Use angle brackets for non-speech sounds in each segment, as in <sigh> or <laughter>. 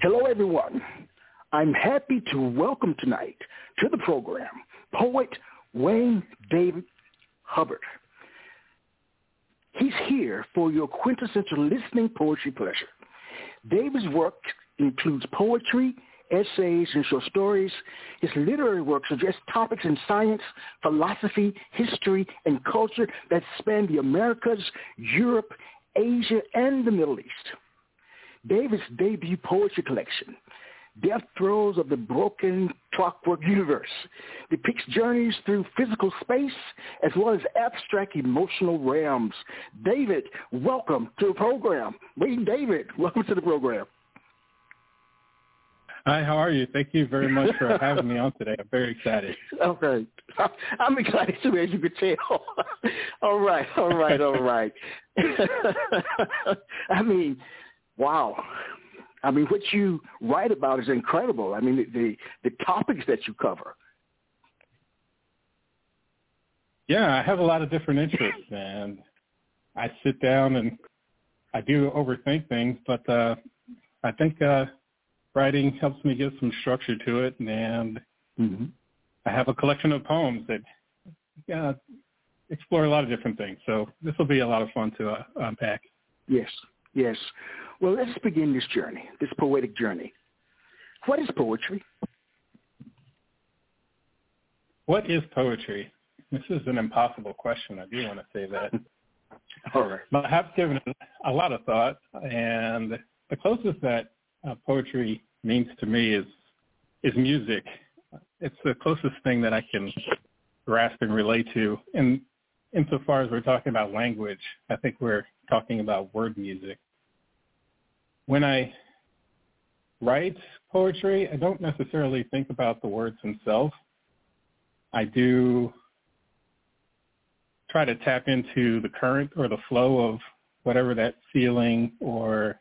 Hello, everyone. I'm happy to welcome tonight to the program poet Wayne David Hubbard. He's here for your quintessential listening poetry pleasure. David's work includes poetry, essays, and short stories. His literary works address topics in science, philosophy, history, and culture that span the Americas, Europe, Asia, and the Middle East. David's debut poetry collection, Death Throes of the Broken Clockwork Universe depicts journeys through physical space as well as abstract emotional realms. David, welcome to the program. Wayne David, <laughs> welcome to the program. Hi, how are you? Thank you very much for <laughs> having me on today. I'm very excited. Okay. <laughs> I'm excited too, as you could tell. all right, all right, all right. I mean, wow. I mean, what you write about is incredible. I mean, the the, the topics that you cover. Yeah, I have a lot of different interests, <laughs> and I sit down and I do overthink things, but uh, I think uh, writing helps me give some structure to it, and mm-hmm. I have a collection of poems that yeah, explore a lot of different things. So this will be a lot of fun to uh, unpack. Yes, yes. Well, let's begin this journey, this poetic journey. What is poetry? What is poetry? This is an impossible question. I do want to say that. <laughs> All right. But I have given a lot of thought, and the closest that uh, poetry means to me is is music. It's the closest thing that I can grasp and relate to. And insofar as we're talking about language, I think we're talking about word music when I write poetry, I don't necessarily think about the words themselves. I do try to tap into the current or the flow of whatever that feeling or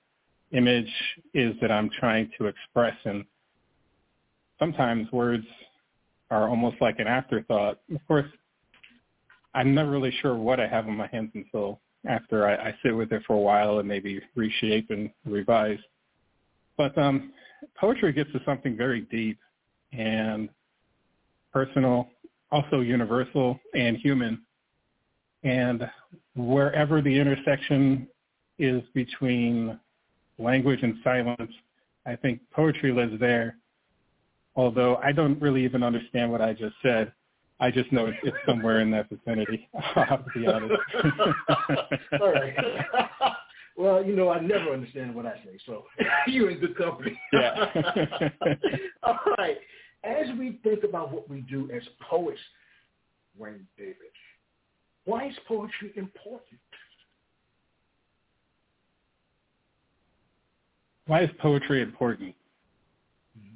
image is that I'm trying to express. And sometimes words are almost like an afterthought. Of course, I'm never really sure what I have in my hands until after I, I sit with it for a while and maybe reshape and revise. But um, poetry gets to something very deep and personal, also universal and human. And wherever the intersection is between language and silence, I think poetry lives there. Although I don't really even understand what I just said, I just know it's, it's somewhere in that vicinity. <laughs> I'll have to be honest. <laughs> All right. <laughs> well, you know, I never understand what I say, so you're in good company. Yeah. All right. As we think about what we do as poets, Wayne David, why is poetry important? Why is poetry important? Mm-hmm.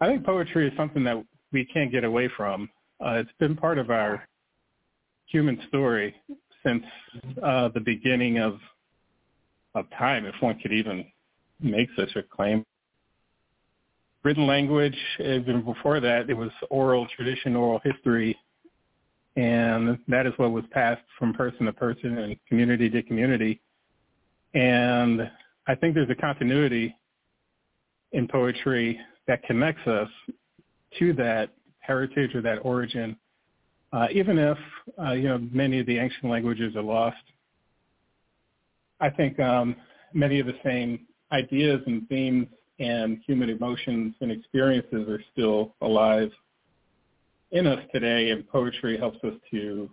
I think poetry is something that we can't get away from uh, it's been part of our human story since uh, the beginning of of time, if one could even make such a claim. Written language, even before that, it was oral tradition, oral history, and that is what was passed from person to person and community to community. And I think there's a continuity in poetry that connects us to that heritage or that origin, uh, even if uh, you know many of the ancient languages are lost. I think um, many of the same ideas and themes and human emotions and experiences are still alive in us today, and poetry helps us to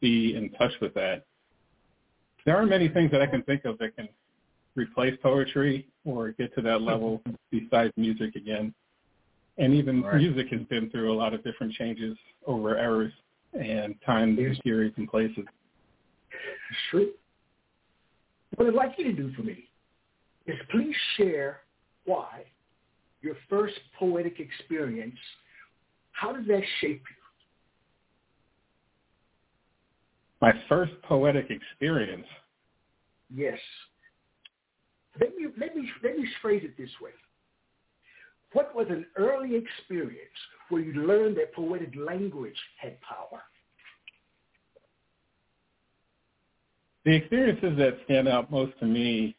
be in touch with that. There aren't many things that I can think of that can replace poetry or get to that level besides music again and even right. music has been through a lot of different changes over eras and times, yes. periods, and places. True. What I'd like you to do for me is please share why your first poetic experience, how did that shape you? My first poetic experience. Yes. Let me, let me, let me phrase it this way. What was an early experience where you learned that poetic language had power? The experiences that stand out most to me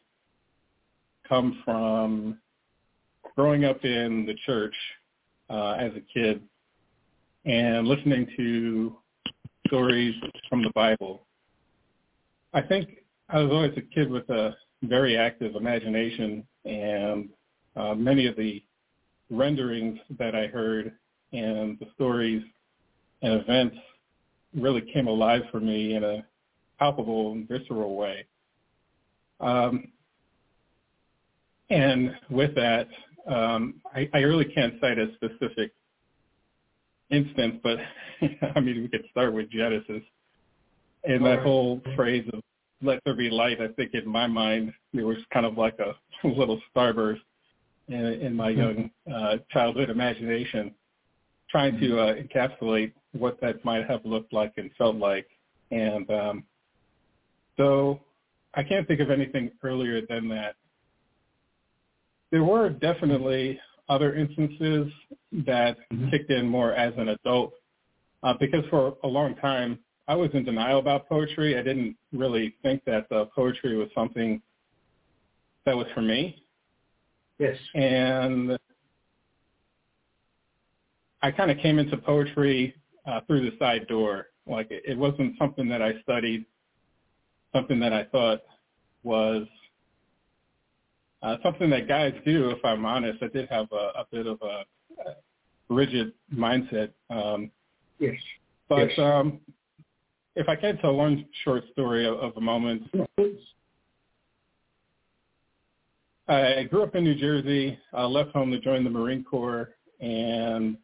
come from growing up in the church uh, as a kid and listening to stories from the Bible. I think I was always a kid with a very active imagination, and uh, many of the renderings that I heard and the stories and events really came alive for me in a palpable and visceral way. Um, and with that, um, I, I really can't cite a specific instance, but <laughs> I mean, we could start with Genesis. And that whole phrase of let there be light, I think in my mind, it was kind of like a <laughs> little starburst in, in my young uh, childhood imagination, trying to uh, encapsulate what that might have looked like and felt like. And um, so I can't think of anything earlier than that. There were definitely other instances that mm-hmm. kicked in more as an adult uh, because for a long time I was in denial about poetry. I didn't really think that uh, poetry was something that was for me. Yes. And I kind of came into poetry uh, through the side door. Like it, it wasn't something that I studied, something that I thought was uh, something that guys do. If I'm honest, I did have a, a bit of a, rigid mindset. Um, yes. But yes. Um, if I can tell one short story of, of a moment. I grew up in New Jersey, uh, left home to join the Marine Corps, and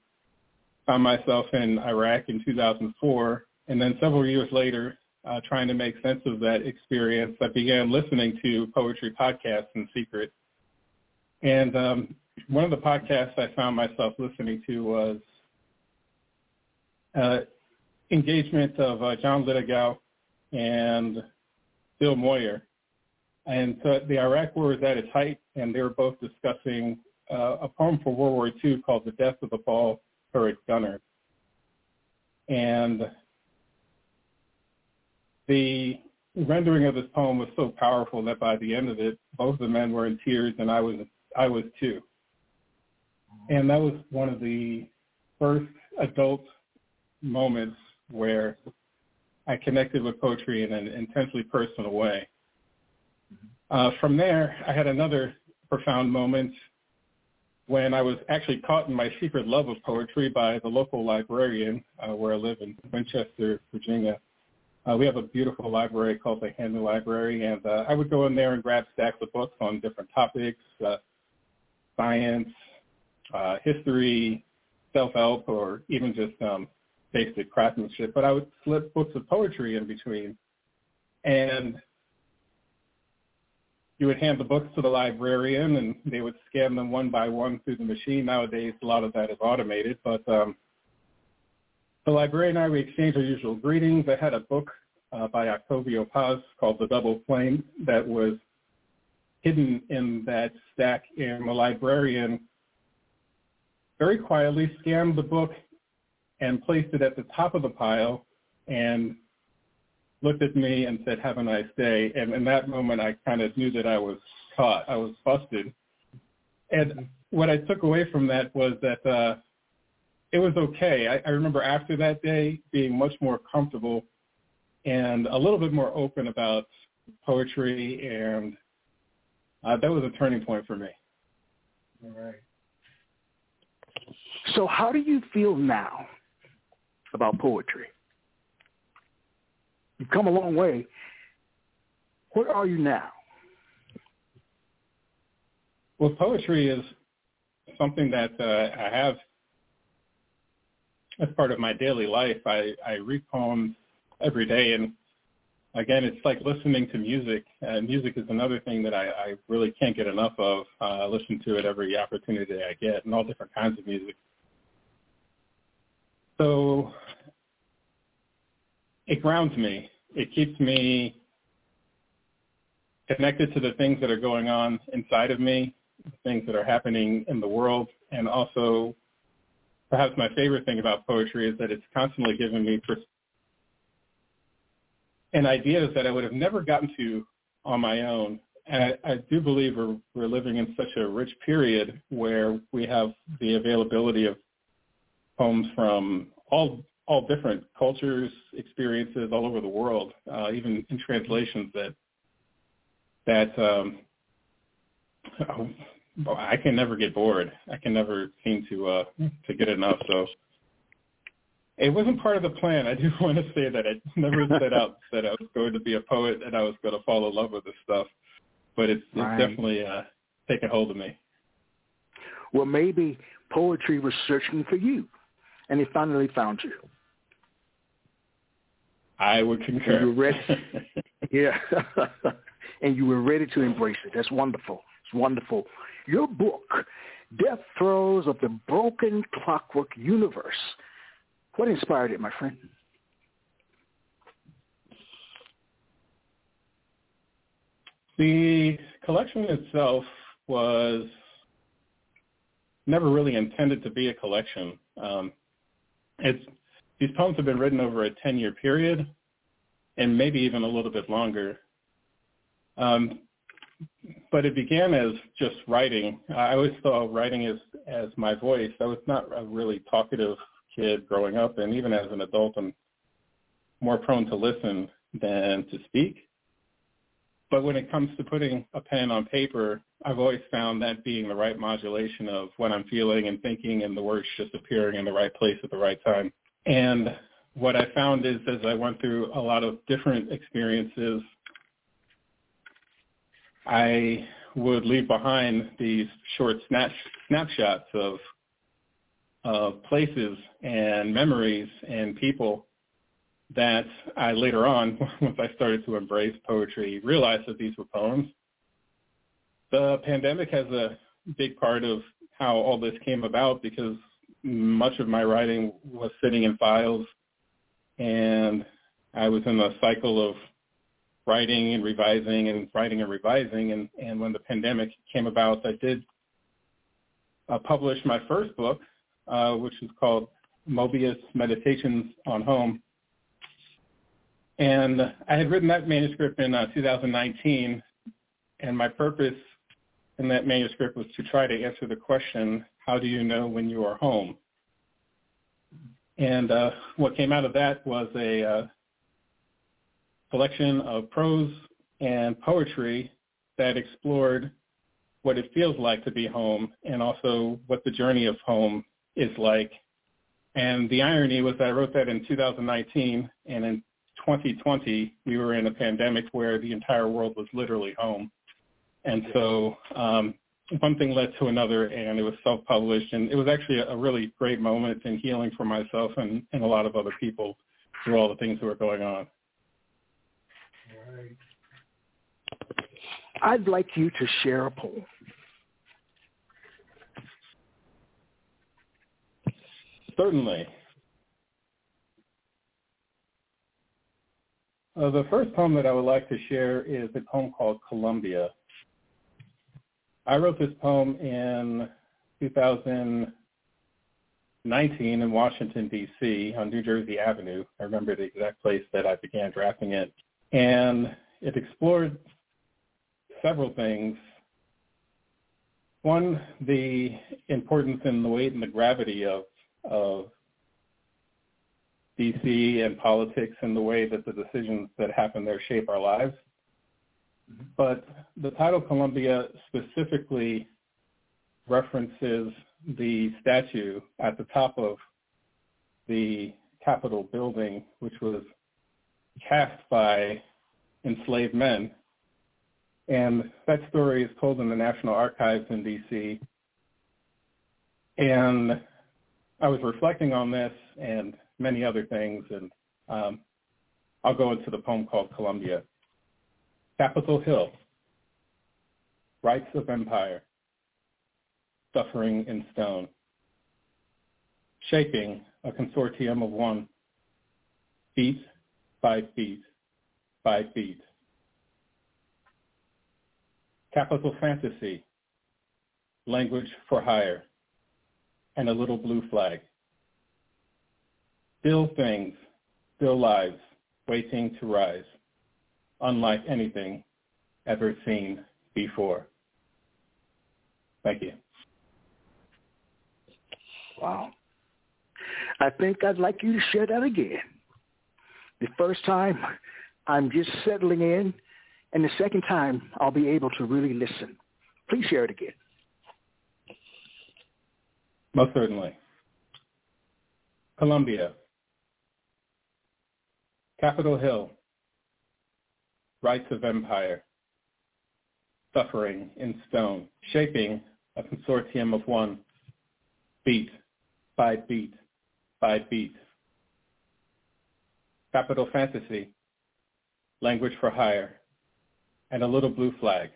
found myself in Iraq in 2004. And then several years later, uh, trying to make sense of that experience, I began listening to poetry podcasts in secret. And um, one of the podcasts I found myself listening to was uh, engagement of uh, John Lithgow and Bill Moyer and so the Iraq War was at its height, and they were both discussing uh, a poem for World War II called The Death of the Ball Turret Gunner. And the rendering of this poem was so powerful that by the end of it, both the men were in tears, and I was I was too. And that was one of the first adult moments where I connected with poetry in an intensely personal way. Uh, from there, I had another profound moment when I was actually caught in my secret love of poetry by the local librarian uh, where I live in Winchester, Virginia. Uh, we have a beautiful library called the Handley Library, and uh, I would go in there and grab stacks of books on different topics, uh, science, uh, history, self-help, or even just um, basic craftsmanship. But I would slip books of poetry in between. And you would hand the books to the librarian and they would scan them one by one through the machine. Nowadays, a lot of that is automated, but um, the librarian and I, we exchanged our usual greetings. I had a book uh, by Octavio Paz called The Double Flame that was hidden in that stack, and the librarian very quietly scanned the book and placed it at the top of the pile and looked at me and said, have a nice day. And in that moment, I kind of knew that I was caught. I was busted. And what I took away from that was that uh, it was okay. I, I remember after that day being much more comfortable and a little bit more open about poetry, and uh, that was a turning point for me. All right. So how do you feel now about poetry? You've come a long way. Where are you now? Well, poetry is something that uh, I have as part of my daily life. I, I read poems every day, and again, it's like listening to music. And music is another thing that I, I really can't get enough of. Uh, I listen to it every opportunity I get, and all different kinds of music. So it grounds me. It keeps me connected to the things that are going on inside of me, the things that are happening in the world, and also perhaps my favorite thing about poetry is that it's constantly giving me pers- and ideas that I would have never gotten to on my own. And I, I do believe we're, we're living in such a rich period where we have the availability of poems from all all different cultures, experiences all over the world, uh, even in translations that that um, I can never get bored. I can never seem to uh, to get enough. So it wasn't part of the plan. I <laughs> do want to say that I never set out <laughs> that I was going to be a poet and I was going to fall in love with this stuff. But it's, it's definitely uh, taken hold of me. Well, maybe poetry was searching for you, and it finally found you. I would concur. And you were ready. <laughs> yeah. <laughs> and you were ready to embrace it. That's wonderful. It's wonderful. Your book, Death Throes of the Broken Clockwork Universe. What inspired it, my friend? The collection itself was never really intended to be a collection. Um, it's these poems have been written over a 10-year period and maybe even a little bit longer. Um, but it began as just writing. I always saw writing as, as my voice. I was not a really talkative kid growing up, and even as an adult, I'm more prone to listen than to speak. But when it comes to putting a pen on paper, I've always found that being the right modulation of what I'm feeling and thinking and the words just appearing in the right place at the right time. And what I found is as I went through a lot of different experiences, I would leave behind these short snap, snapshots of of places and memories and people that I later on, <laughs> once I started to embrace poetry, realized that these were poems. The pandemic has a big part of how all this came about because much of my writing was sitting in files and I was in a cycle of writing and revising and writing and revising and, and when the pandemic came about I did uh, publish my first book uh, which is called Mobius Meditations on Home. And I had written that manuscript in uh, 2019 and my purpose in that manuscript was to try to answer the question how do you know when you are home? And uh, what came out of that was a uh, collection of prose and poetry that explored what it feels like to be home and also what the journey of home is like. And the irony was that I wrote that in 2019, and in 2020, we were in a pandemic where the entire world was literally home. And so um, one thing led to another and it was self-published and it was actually a, really great moment in healing for myself and, and a lot of other people through all the things that were going on. Right. I'd like you to share a poem. Certainly. Uh, the first poem that I would like to share is a poem called Columbia. I wrote this poem in 2019 in Washington, D.C. on New Jersey Avenue. I remember the exact place that I began drafting it. And it explored several things. One, the importance and the weight and the gravity of, of DC and politics and the way that the decisions that happen there shape our lives. But the title Columbia specifically references the statue at the top of the Capitol building, which was cast by enslaved men. And that story is told in the National Archives in D.C. And I was reflecting on this and many other things, and um, I'll go into the poem called Columbia. Capitol Hill, rights of empire, suffering in stone, shaping a consortium of one, feet by feet by feet. Capital fantasy, language for hire, and a little blue flag. Still things, still lives, waiting to rise, unlike anything ever seen before. Thank you. Wow. I think I'd like you to share that again. The first time, I'm just settling in, and the second time, I'll be able to really listen. Please share it again. Most certainly. Columbia, Capitol Hill, rights of empire, suffering in stone, shaping a consortium of one, beat by beat by beat. Capital fantasy, language for hire, and a little blue flag.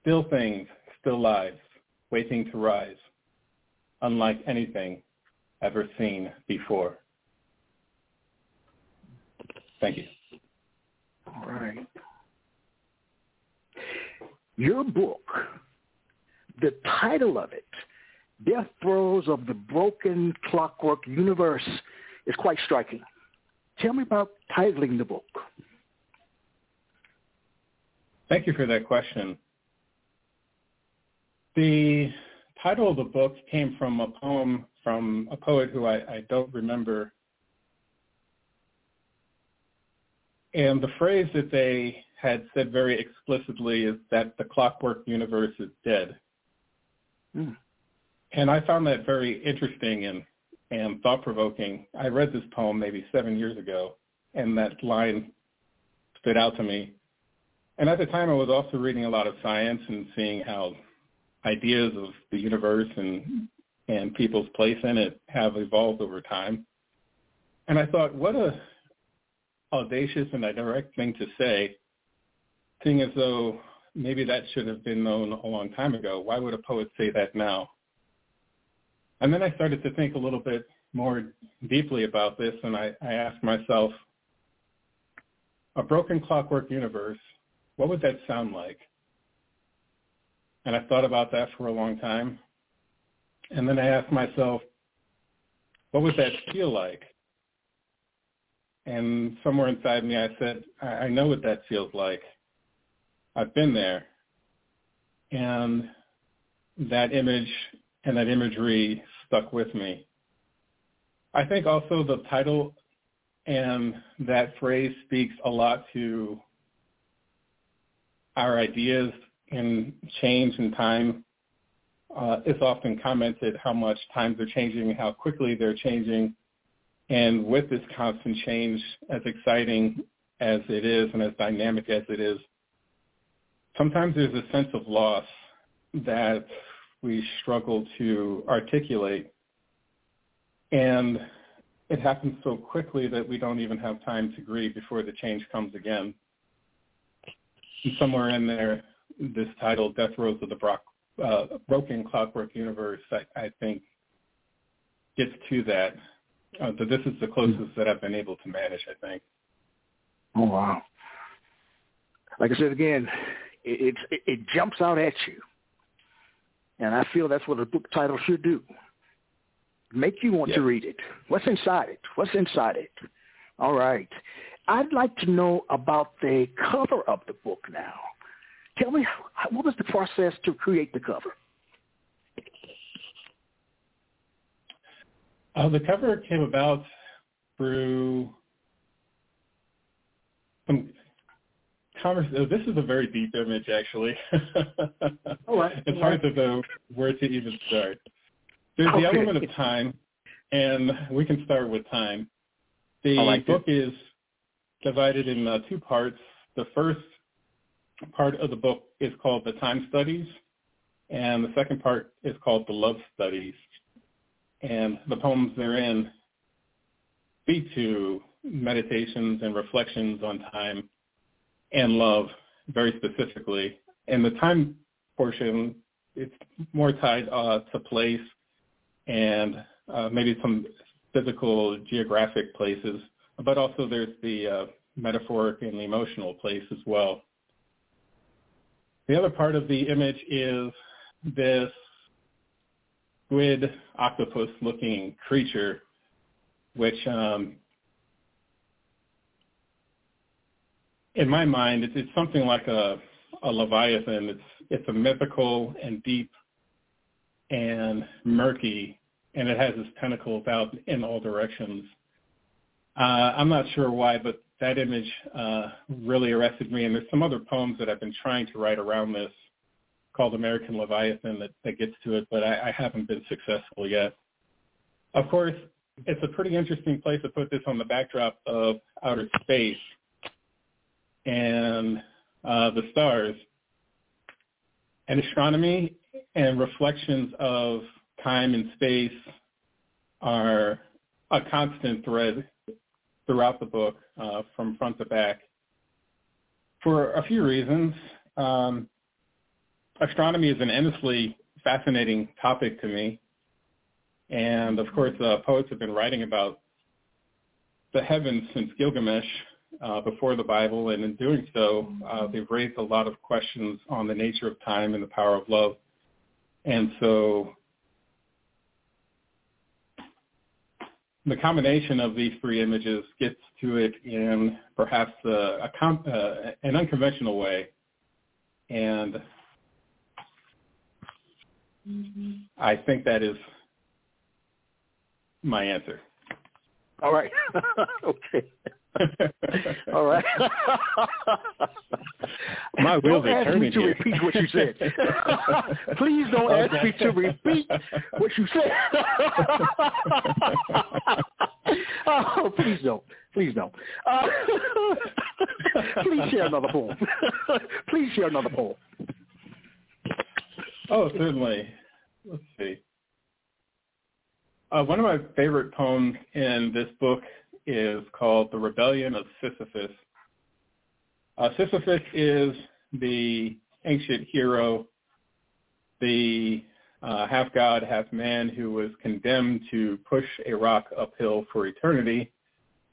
Still things, still lives, waiting to rise, unlike anything ever seen before. Thank you. All right. Your book, the title of it, Death Throes of the Broken Clockwork Universe, is quite striking. Tell me about titling the book. Thank you for that question. The title of the book came from a poem from a poet who I, I don't remember. And the phrase that they had said very explicitly is that the clockwork universe is dead. Mm. And I found that very interesting and, and thought-provoking. I read this poem maybe seven years ago, and that line stood out to me. And at the time, I was also reading a lot of science and seeing how ideas of the universe and and people's place in it have evolved over time. And I thought, what a audacious and a direct thing to say, seeing as though maybe that should have been known a long time ago. Why would a poet say that now? And then I started to think a little bit more deeply about this, and I, I asked myself, a broken clockwork universe, what would that sound like? And I thought about that for a long time. And then I asked myself, what would that feel like? And somewhere inside me, I said, I know what that feels like. I've been there. And that image and that imagery stuck with me. I think also the title and that phrase speaks a lot to our ideas in change and time. Uh, it's often commented how much times are changing, how quickly they're changing, and with this constant change, as exciting as it is and as dynamic as it is, sometimes there's a sense of loss that we struggle to articulate. And it happens so quickly that we don't even have time to grieve before the change comes again. And somewhere in there, this title, Death Throes of the Brock, uh, Broken Clockwork Universe, I, I think gets to that uh, but this is the closest that I've been able to manage, I think. Oh wow! Like I said again, it, it it jumps out at you, and I feel that's what a book title should do. Make you want to read it. What's inside it? What's inside it? All right. I'd like to know about the cover of the book now. Tell me, what was the process to create the cover? Uh, the cover came about through some Oh, this is a very deep image, actually. All right. <laughs> it's hard to know where to even start. There's okay. the element of time, and we can start with time. The like book it. is divided in uh, two parts. The first part of the book is called the Time Studies, and the second part is called the Love Studies and the poems therein speak to meditations and reflections on time and love very specifically. And the time portion, it's more tied uh, to place and uh, maybe some physical geographic places, but also there's the uh, metaphoric and the emotional place as well. The other part of the image is this squid octopus looking creature, which um, in my mind, it's, it's something like a, a leviathan. It's it's a mythical and deep and murky, and it has its tentacles out in all directions. Uh, I'm not sure why, but that image uh, really arrested me. And there's some other poems that I've been trying to write around this called American Leviathan that, that gets to it, but I, I haven't been successful yet. Of course, it's a pretty interesting place to put this on the backdrop of outer space and uh, the stars. And astronomy and reflections of time and space are a constant thread throughout the book uh, from front to back for a few reasons. Um, astronomy is an endlessly fascinating topic to me. And of course, uh, poets have been writing about the heavens since Gilgamesh uh, before the Bible, and in doing so, uh, they've raised a lot of questions on the nature of time and the power of love. And so the combination of these three images gets to it in perhaps a, a com- uh, an unconventional way. And Mm-hmm. I think that is my answer. All right. <laughs> okay. All right. <laughs> My wheels don't are ask me to here. repeat what you said. <laughs> Please don't Okay. ask me to repeat what you said. <laughs> oh, please don't. Please don't. Uh, please share another poem. please share another poem. Oh, certainly. Let's see. Uh, one of my favorite poems in this book is called The Rebellion of Sisyphus. Uh, Sisyphus is the ancient hero, the uh, half-god, half-man who was condemned to push a rock uphill for eternity.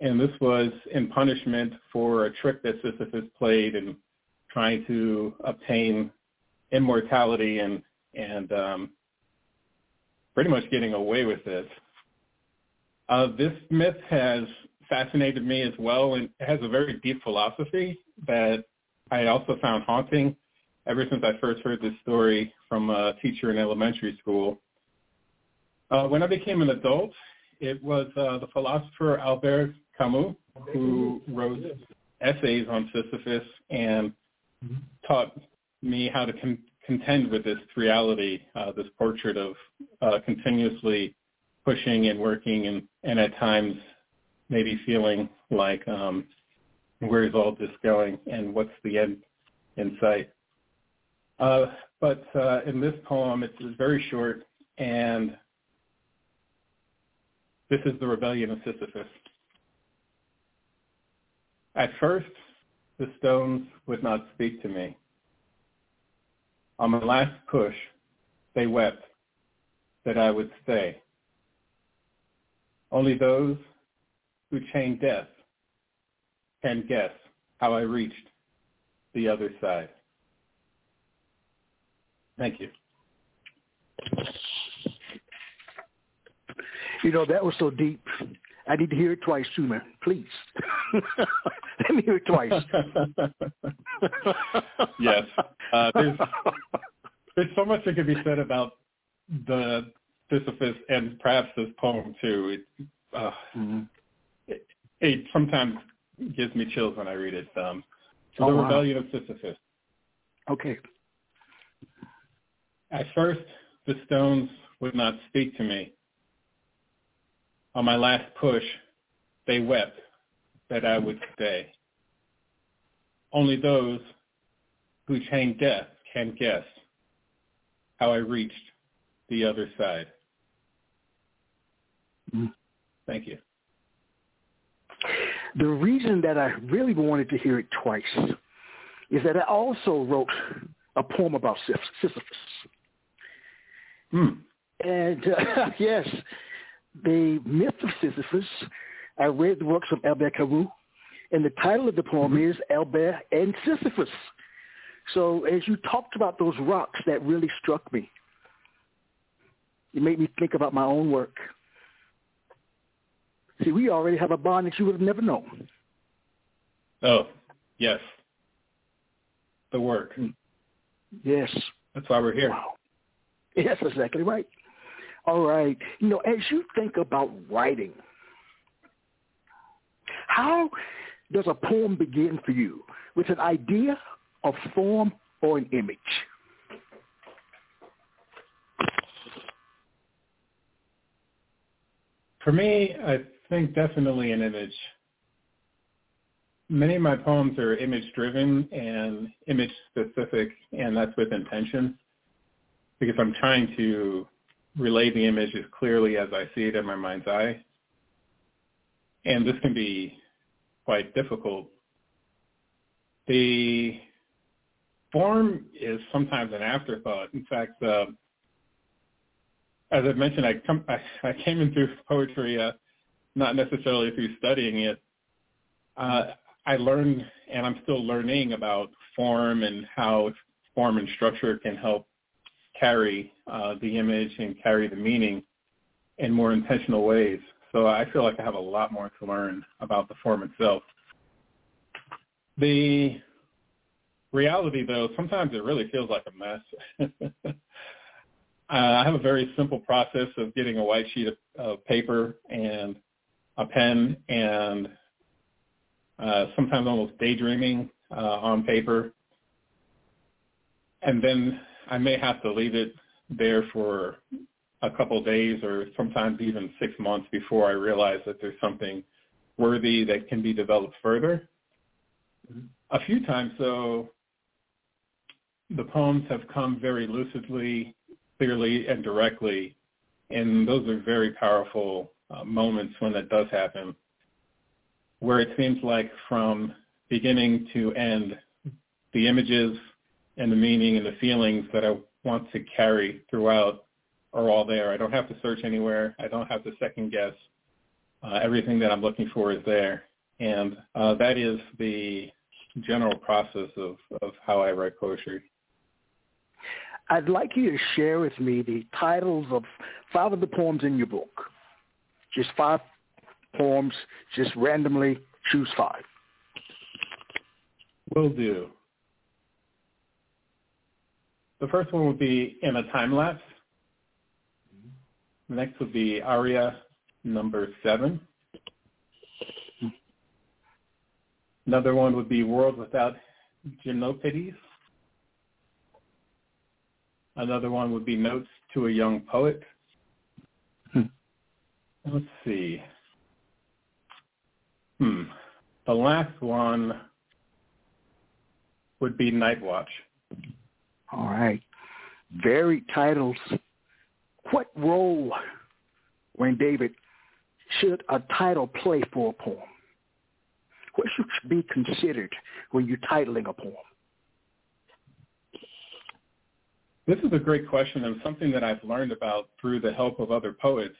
And this was in punishment for a trick that Sisyphus played in trying to obtain immortality and, and um, pretty much getting away with it. Uh, this myth has fascinated me as well, and has a very deep philosophy that I also found haunting ever since I first heard this story from a teacher in elementary school. Uh, when I became an adult, it was uh, the philosopher Albert Camus who wrote essays on Sisyphus and taught me how to con- contend with this reality, uh, this portrait of uh, continuously pushing and working and, and at times maybe feeling like um, where's all this going and what's the end in sight. Uh, but uh, in this poem, it's, it's very short, and this is the rebellion of Sisyphus. At first, the stones would not speak to me. On my last push, they wept that I would stay. Only those who chained death can guess how I reached the other side. Thank you. You know, that was so deep. I need to hear it twice man. Please. <laughs> Let me hear it twice. <laughs> <laughs> yes. Uh, there's, there's so much that could be said about the Sisyphus and perhaps this poem too. It, uh, Mhm. It, sometimes gives me chills when I read it. Um, Oh, the wow. Rebellion of Sisyphus. Okay. At first, the stones would not speak to me. On my last push, they wept that I would stay. Only those who chain death can guess how I reached the other side. Mm. Thank you. The reason that I really wanted to hear it twice is that I also wrote a poem about Sisyphus. Hmm. And uh, <laughs> yes, the myth of Sisyphus, I read the works of Albert Camus, and the title of the poem mm-hmm. is Albert and Sisyphus. So as you talked about those rocks, that really struck me. It made me think about my own work. See, we already have a bond that you would have never known. Oh, yes. The work. Yes. That's why we're here. Wow. Yes, exactly right. All right. You know, as you think about writing, how does a poem begin for you? With an idea, a form, or an image? For me, I think definitely an image. Many of my poems are image-driven and image-specific, and that's with intention because I'm trying to relay the image as clearly as I see it in my mind's eye. And this can be quite difficult. The form is sometimes an afterthought. In fact, uh, as I mentioned, I, come, I, I came into <laughs> poetry uh, not necessarily through studying it. Uh, I learned, and I'm still learning about form and how form and structure can help carry uh, the image and carry the meaning in more intentional ways. So I feel like I have a lot more to learn about the form itself. The reality, though, sometimes it really feels like a mess. <laughs> uh, I have a very simple process of getting a white sheet of, of paper and a pen and uh, sometimes almost daydreaming uh, on paper. And then I may have to leave it there for a couple days or sometimes even six months before I realize that there's something worthy that can be developed further. Mm-hmm. A few times, though, the poems have come very lucidly, clearly, and directly, and those are very powerful uh, moments when that does happen, where it seems like from beginning to end, the images and the meaning and the feelings that I want to carry throughout are all there. I don't have to search anywhere. I don't have to second guess. Uh, everything that I'm looking for is there. And uh, that is the general process of, of how I write poetry. I'd like you to share with me the titles of five of the poems in your book. Just five poems, just randomly choose five. Will do. The first one would be in a time lapse. The next would be aria number seven. Another one would be World Without Gymnopédies. Another one would be Notes to a Young Poet. Let's see. Hmm. The last one would be Night Watch. All right. Varied titles. What role, Wayne David, should a title play for a poem? What should be considered when you're titling a poem? This is a great question and something that I've learned about through the help of other poets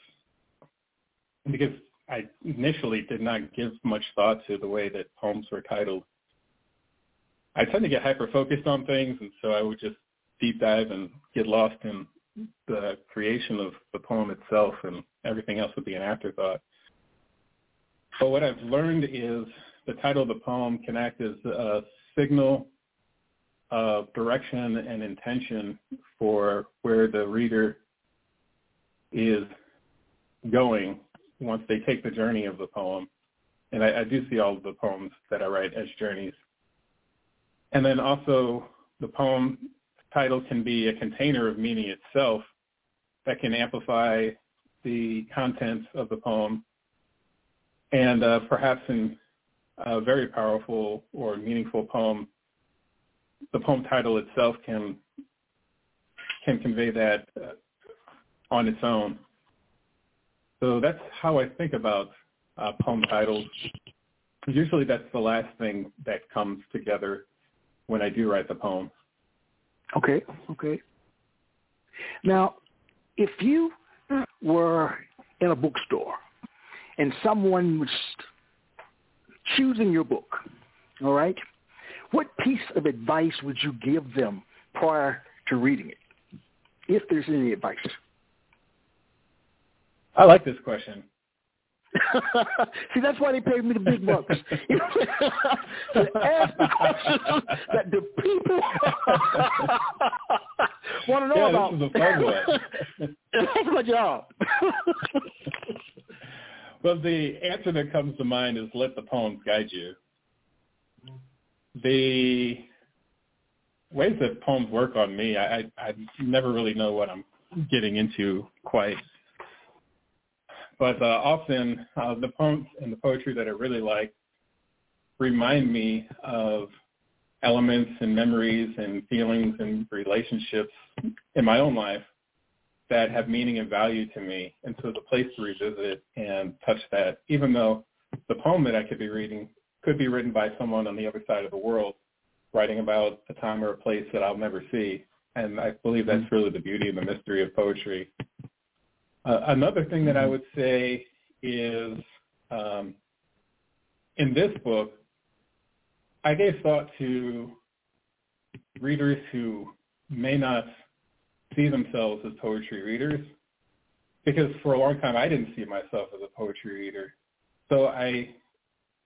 because I initially did not give much thought to the way that poems were titled. I tend to get hyper focused on things, and so I would just deep dive and get lost in the creation of the poem itself, and everything else would be an afterthought. But what I've learned is the title of the poem can act as a signal of direction and intention for where the reader is going once they take the journey of the poem. And I, I do see all of the poems that I write as journeys. And then also the poem title can be a container of meaning itself that can amplify the contents of the poem. And uh, perhaps in a very powerful or meaningful poem, the poem title itself can can convey that uh, on its own. So that's how I think about uh, poem titles. usually that's the last thing that comes together when I do write the poem. Okay, okay. Now, if you were in a bookstore and someone was choosing your book, all right, what piece of advice would you give them prior to reading it, if there's any advice? I like this question. <laughs> See, that's why they paid me the big bucks. You <laughs> know, to ask the questions that the people <laughs> want to know yeah, about. This is a fun one. that's my job. well, the answer that comes to mind is let the poems guide you. The ways that poems work on me, I, I, I never really know what I'm getting into quite but uh, often uh, the poems and the poetry that I really like remind me of elements and memories and feelings and relationships in my own life that have meaning and value to me. And so it's a place to revisit and touch that, even though the poem that I could be reading could be written by someone on the other side of the world, writing about a time or a place that I'll never see. And I believe that's really the beauty and the mystery of poetry uh, another thing that I would say is um, in this book, I gave thought to readers who may not see themselves as poetry readers because for a long time I didn't see myself as a poetry reader. So I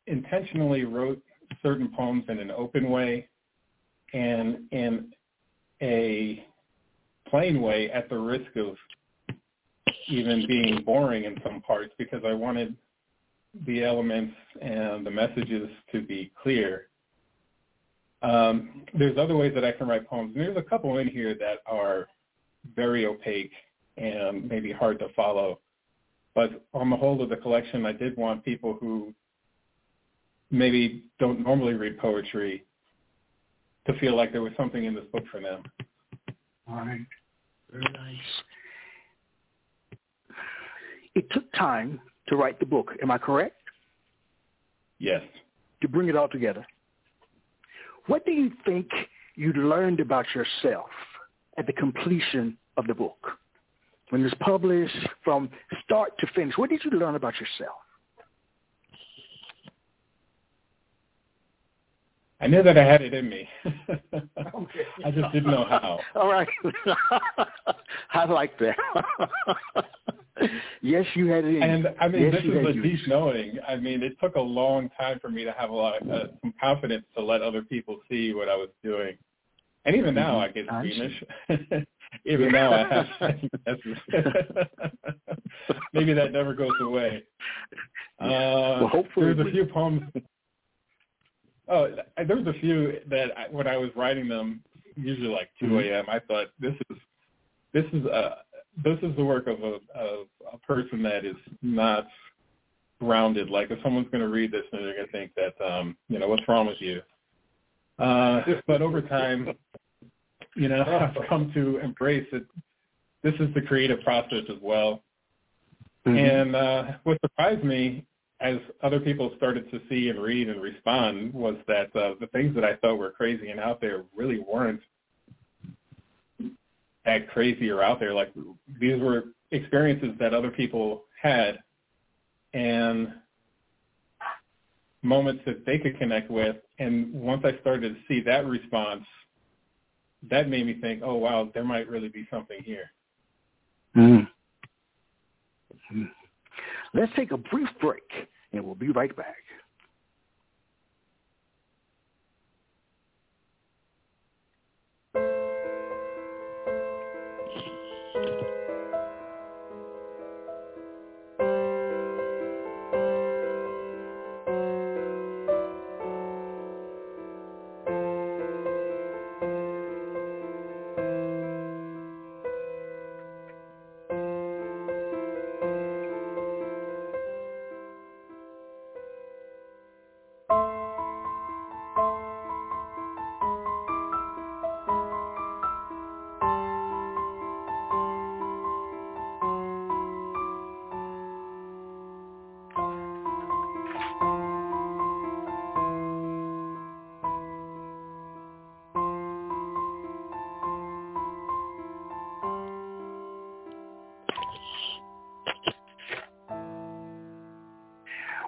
intentionally wrote certain poems in an open way and in a plain way at the risk of even being boring in some parts because I wanted the elements and the messages to be clear. Um, there's other ways that I can write poems, and there's a couple in here that are very opaque and maybe hard to follow. But on the whole of the collection, I did want people who maybe don't normally read poetry to feel like there was something in this book for them. All right. Very nice it took time to write the book. Am I correct? Yes. To bring it all together. What do you think you learned about yourself at the completion of the book? When it was published from start to finish, what did you learn about yourself? I knew that I had it in me. <laughs> I just didn't know how. <laughs> All right. <laughs> I like that. Yes, you had it in And I mean, yes, this is a you. deep knowing. I mean, it took a long time for me to have a lot of uh, some confidence to let other people see what I was doing. And even now, mm-hmm. I get squeamish. <laughs> even now, I have <laughs> <laughs> maybe that never goes away. Uh, well, hopefully, there's a few poems Oh, there was a few that I, when I was writing them, usually like 2 a.m. Mm-hmm. I thought this is this is a this is the work of a of a person that is not grounded. Like if someone's going to read this, and they're going to think that um, you know what's wrong with you. Uh, but over time, you know, <laughs> I've come to embrace it. This is the creative process as well. Mm-hmm. And uh, what surprised me as other people started to see and read and respond was that uh, the things that I thought were crazy and out there really weren't that crazy or out there. Like these were experiences that other people had and moments that they could connect with. And once I started to see that response, that made me think, oh wow, there might really be something here. Mm. Let's take a brief break, and we'll be right back.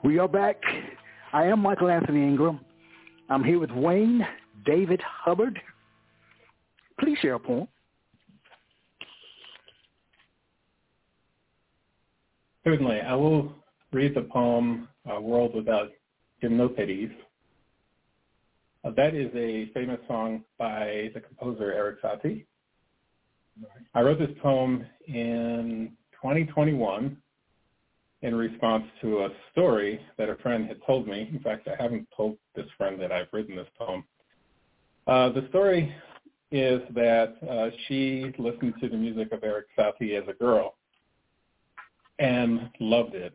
We are back. I am Michael Anthony Ingram. I'm here with Wayne David Hubbard. Please share a poem. Certainly. I will read the poem uh, World Without Gymnopédies. Uh, that is a famous song by the composer Erik Satie. I wrote this poem in 2021 in response to a story that a friend had told me. In fact, I haven't told this friend that I've written this poem. Uh, the story is that uh, she listened to the music of Erik Satie as a girl and loved it.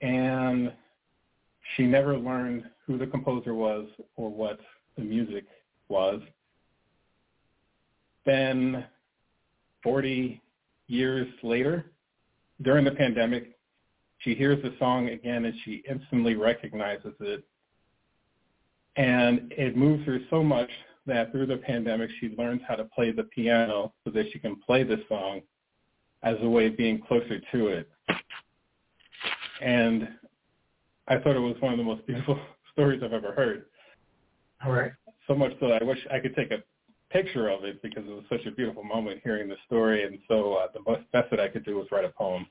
And she never learned who the composer was or what the music was. Then 40 years later, during the pandemic, she hears the song again and she instantly recognizes it. And it moves her so much that through the pandemic, she learns how to play the piano so that she can play the song as a way of being closer to it. And I thought it was one of the most <laughs> beautiful stories I've ever heard. All right. So much so that I wish I could take a picture of it because it was such a beautiful moment hearing the story. And so uh, the best that I could do was write a poem.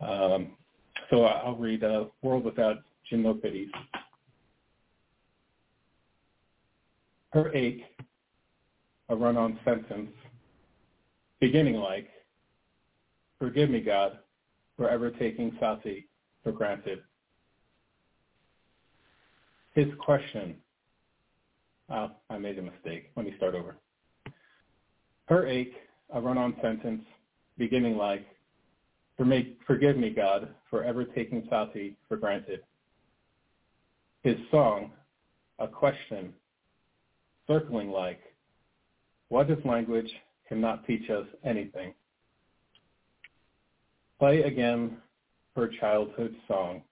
Um, so I'll read uh, World Without Gymnopédies. Her ache, a run-on sentence, beginning like, Forgive me, God, for ever taking Satie for granted. His question, oh, I made a mistake. Let me start over. Her ache, a run-on sentence, beginning like, Forgive me, God, for ever taking Satie for granted. His song, a question, circling like, what if language cannot teach us anything? Play again her childhood song,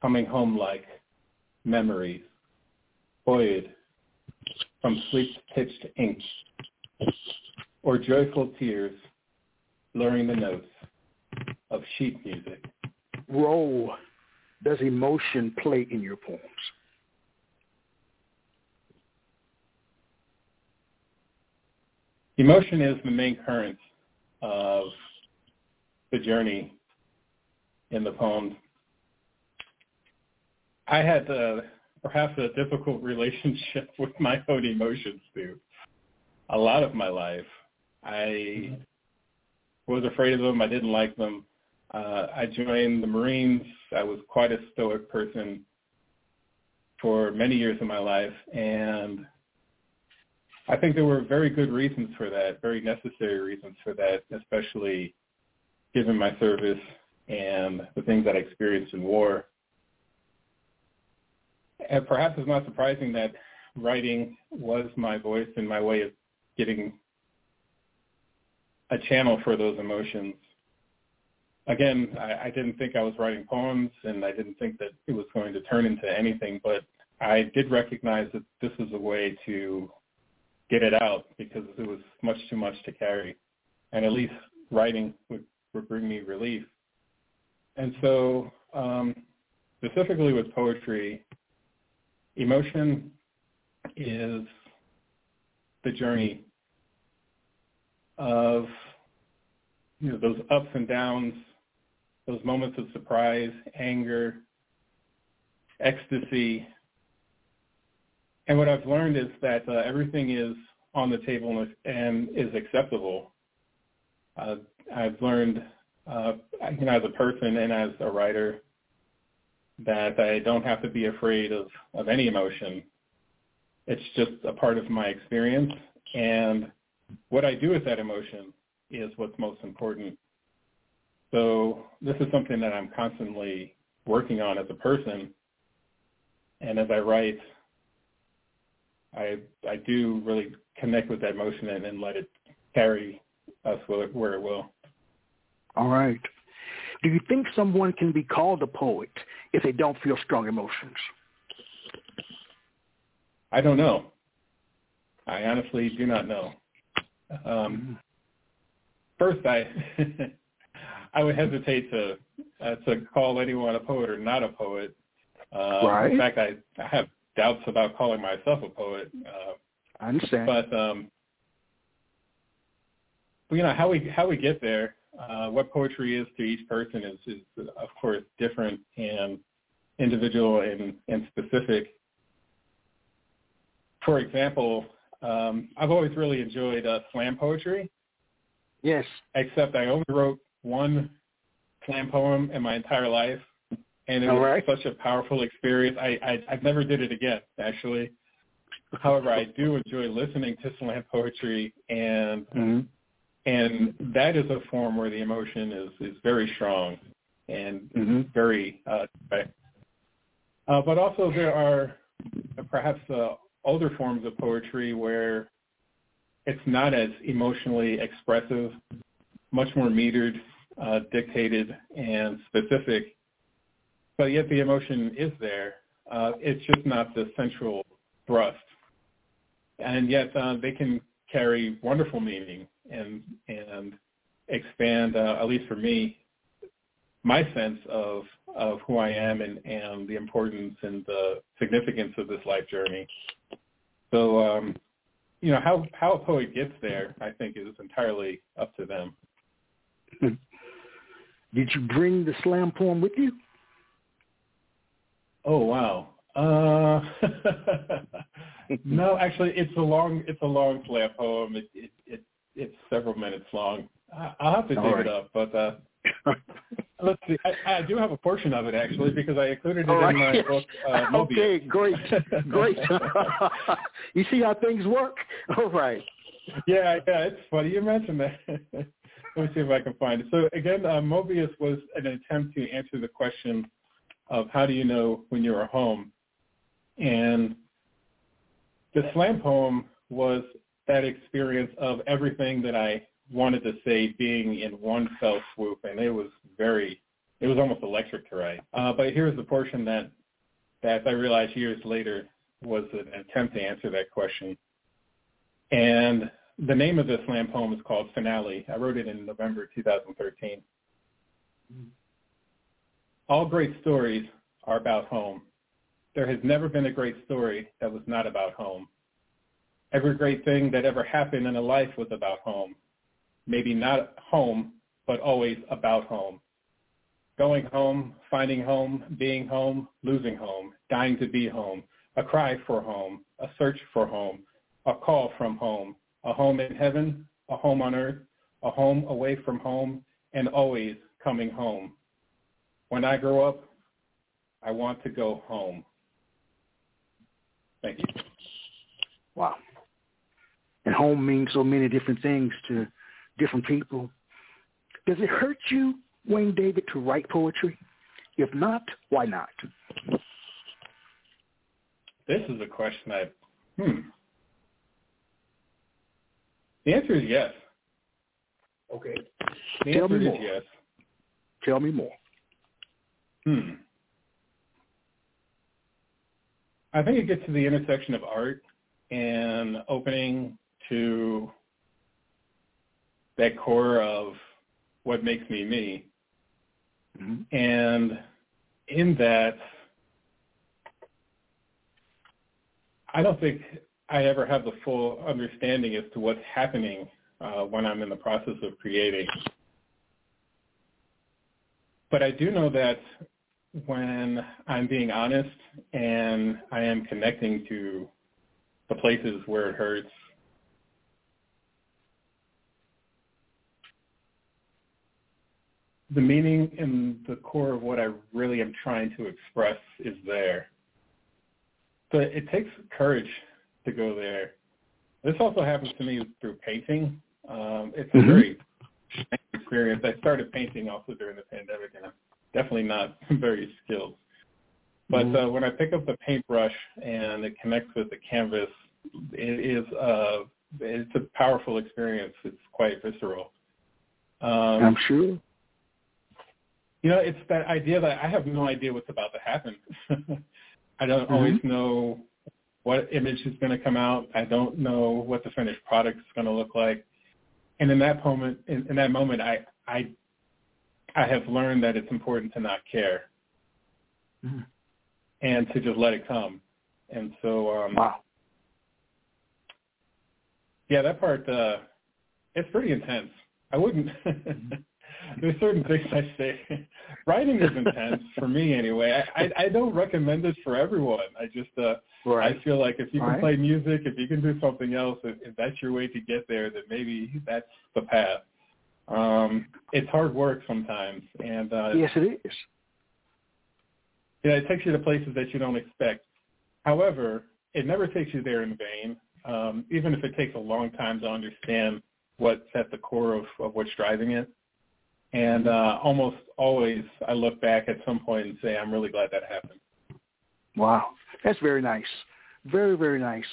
coming home like memories, buoyed from sleep-pitched ink, or joyful tears blurring the notes of sheet music. Role does emotion play in your poems? Emotion is the main current of the journey in the poem. I had uh, perhaps a difficult relationship <laughs> with my own emotions too. A lot of my life, I was afraid of them. I didn't like them. Uh, I joined the Marines. I was quite a stoic person for many years of my life, and I think there were very good reasons for that, very necessary reasons for that, especially given my service and the things that I experienced in war. And perhaps it's not surprising that writing was my voice and my way of getting a channel for those emotions. Again, I, I didn't think I was writing poems and I didn't think that it was going to turn into anything, but I did recognize that this was a way to get it out because it was much too much to carry. And at least writing would would bring me relief. And so um, specifically with poetry, emotion is the journey of you know those ups and downs, those moments of surprise, anger, ecstasy. And what I've learned is that uh, everything is on the table and is acceptable. Uh, I've learned, uh, you know, as a person and as a writer, that I don't have to be afraid of, of any emotion. It's just a part of my experience. And what I do with that emotion is what's most important. So this is something that I'm constantly working on as a person. And as I write, I I do really connect with that emotion and, and let it carry us where, where it will. All right. Do you think someone can be called a poet if they don't feel strong emotions? I don't know. I honestly do not know. Um, first, I <laughs> I would hesitate to uh, to call anyone a poet or not a poet. Uh, right. In fact, I, I have doubts about calling myself a poet. Uh, I understand. But um, you know how we how we get there, uh, what poetry is to each person is is of course different and individual and and specific. For example, um, I've always really enjoyed uh, slam poetry. Yes. Except I only wrote one slam poem in my entire life, and it All was right. such a powerful experience. I, I I've never did it again, actually. However, I do <laughs> enjoy listening to slam poetry, and hmm and that is a form where the emotion is is very strong and hmm very uh, direct. uh but also there are perhaps uh, older forms of poetry where it's not as emotionally expressive, much more metered, uh, dictated, and specific, but yet the emotion is there. Uh, it's just not the central thrust, and yet uh, they can carry wonderful meaning and and expand, uh, at least for me, my sense of of who I am and, and the importance and the significance of this life journey. So, um, you know, how how a poet gets there, I think, is entirely up to them. <laughs> Did you bring the slam poem with you? Oh wow. Uh, <laughs> no, actually, it's a long it's a long slam poem. It, it, it it's several minutes long. I- I'll have to dig right. it up, but uh, <laughs> let's see. I, I do have a portion of it actually because I included it All in my right. book. Uh, okay, great, <laughs> great. <laughs> you see how things work? All right. yeah, yeah, it's funny you mentioned that. Let me see if I can find it. So again, uh, Mobius was an attempt to answer the question of how do you know when you're home, and the slam poem was that experience of everything that I wanted to say being in one fell swoop, and it was very, it was almost electric to write. Uh, but here's the portion that, that I realized years later was an attempt to answer that question. And the name of this slam poem is called Finale. I wrote it in November 2013. All great stories are about home. There has never been a great story that was not about home. Every great thing that ever happened in a life was about home. Maybe not home, but always about home. Going home, finding home, being home, losing home, dying to be home, a cry for home, a search for home, a call from home, a home in heaven, a home on earth, a home away from home, and always coming home. When I grow up, I want to go home. Thank you. Wow. And home means so many different things to different people. Does it hurt you, Wayne David, to write poetry? If not, why not? This is a question I, hmm. The answer is yes. Okay. The Tell answer me is more. yes. Tell me more. Hmm. I think it gets to the intersection of art and opening to that core of what makes me me. hmm And in that, I don't think I ever have the full understanding as to what's happening uh, when I'm in the process of creating. But I do know that when I'm being honest and I am connecting to the places where it hurts, the meaning and the core of what I really am trying to express is there. But it takes courage to go there. This also happens to me through painting. Um, it's a Mhm. very strange experience. I started painting also during the pandemic, and I'm definitely not <laughs> very skilled. But Mhm. uh, when I pick up the paintbrush and it connects with the canvas, it is uh, it's a powerful experience. It's quite visceral. Um, I'm sure. You know, it's that idea that I have no idea what's about to happen. <laughs> I don't Mhm. always know what image is going to come out. I don't know what the finished product is going to look like. And in that moment, in, in that moment, I, I, I have learned that it's important to not care mm-hmm. and to just let it come. And so, um, wow. yeah, that part, uh, it's pretty intense. I wouldn't, <laughs> there's certain things I say. <laughs> Writing is intense for me anyway. I, I, I don't recommend it for everyone. I just, uh, right. I feel like if you can right. play music, if you can do something else, if, if that's your way to get there, then maybe that's the path. Um, it's hard work sometimes, and uh, yes, it is. Yeah, it takes you to places that you don't expect. However, it never takes you there in vain. Um, even if it takes a long time to understand what's at the core of, of what's driving it. And uh, almost always, I look back at some point and say, I'm really glad that happened. Wow, that's very nice. Very, very nice.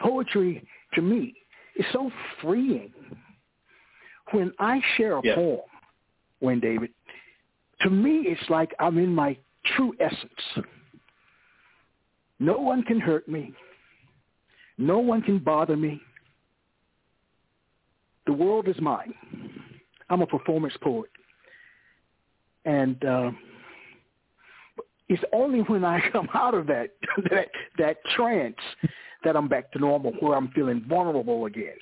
Poetry, to me, is so freeing when I share a yes. poem, Wayne David, to me it's like I'm in my true essence. No one can hurt me. No one can bother me. The world is mine. I'm a performance poet. And uh, it's only when I <laughs> come out of that, <laughs> that that trance that I'm back to normal, where I'm feeling vulnerable again.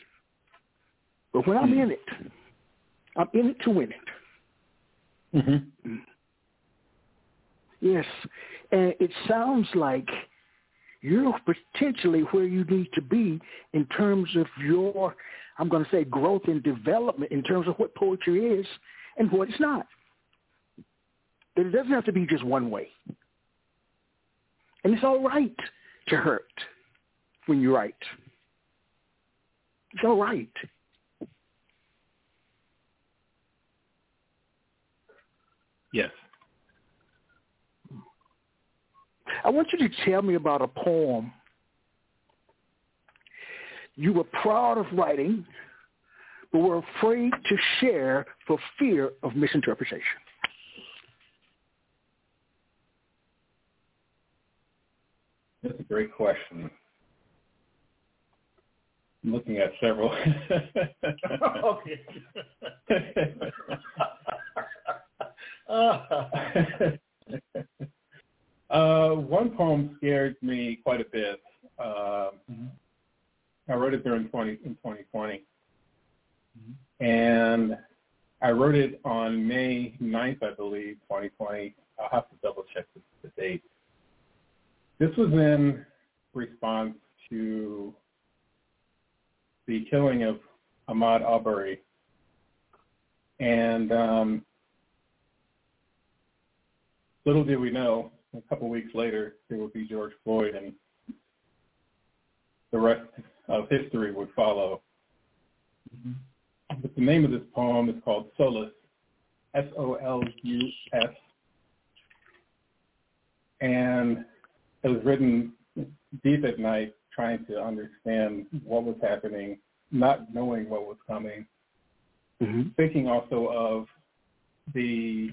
But when I'm mm-hmm. in it, I'm in it to win it. Mm-hmm. Yes, and it sounds like you're potentially where you need to be in terms of your, I'm going to say, growth and development in terms of what poetry is and what it's not. That it doesn't have to be just one way. And it's all right to hurt when you write. It's all right. Yes. I want you to tell me about a poem you were proud of writing, but were afraid to share for fear of misinterpretation. That's a great question. I'm looking at several. <laughs> okay. <laughs> uh, one poem scared me quite a bit. Mm-hmm. I wrote it during 20, in 2020. Mm-hmm. And I wrote it on May 9th, I believe, 2020. I'll have to double check the, the date. This was in response to the killing of Ahmaud Arbery. And um, little did we know, a couple weeks later, it would be George Floyd, and the rest of history would follow. Mm-hmm. But the name of this poem is called Solus, S-O-L-U-S, and it was written deep at night, trying to understand what was happening, not knowing what was coming, mm-hmm. thinking also of the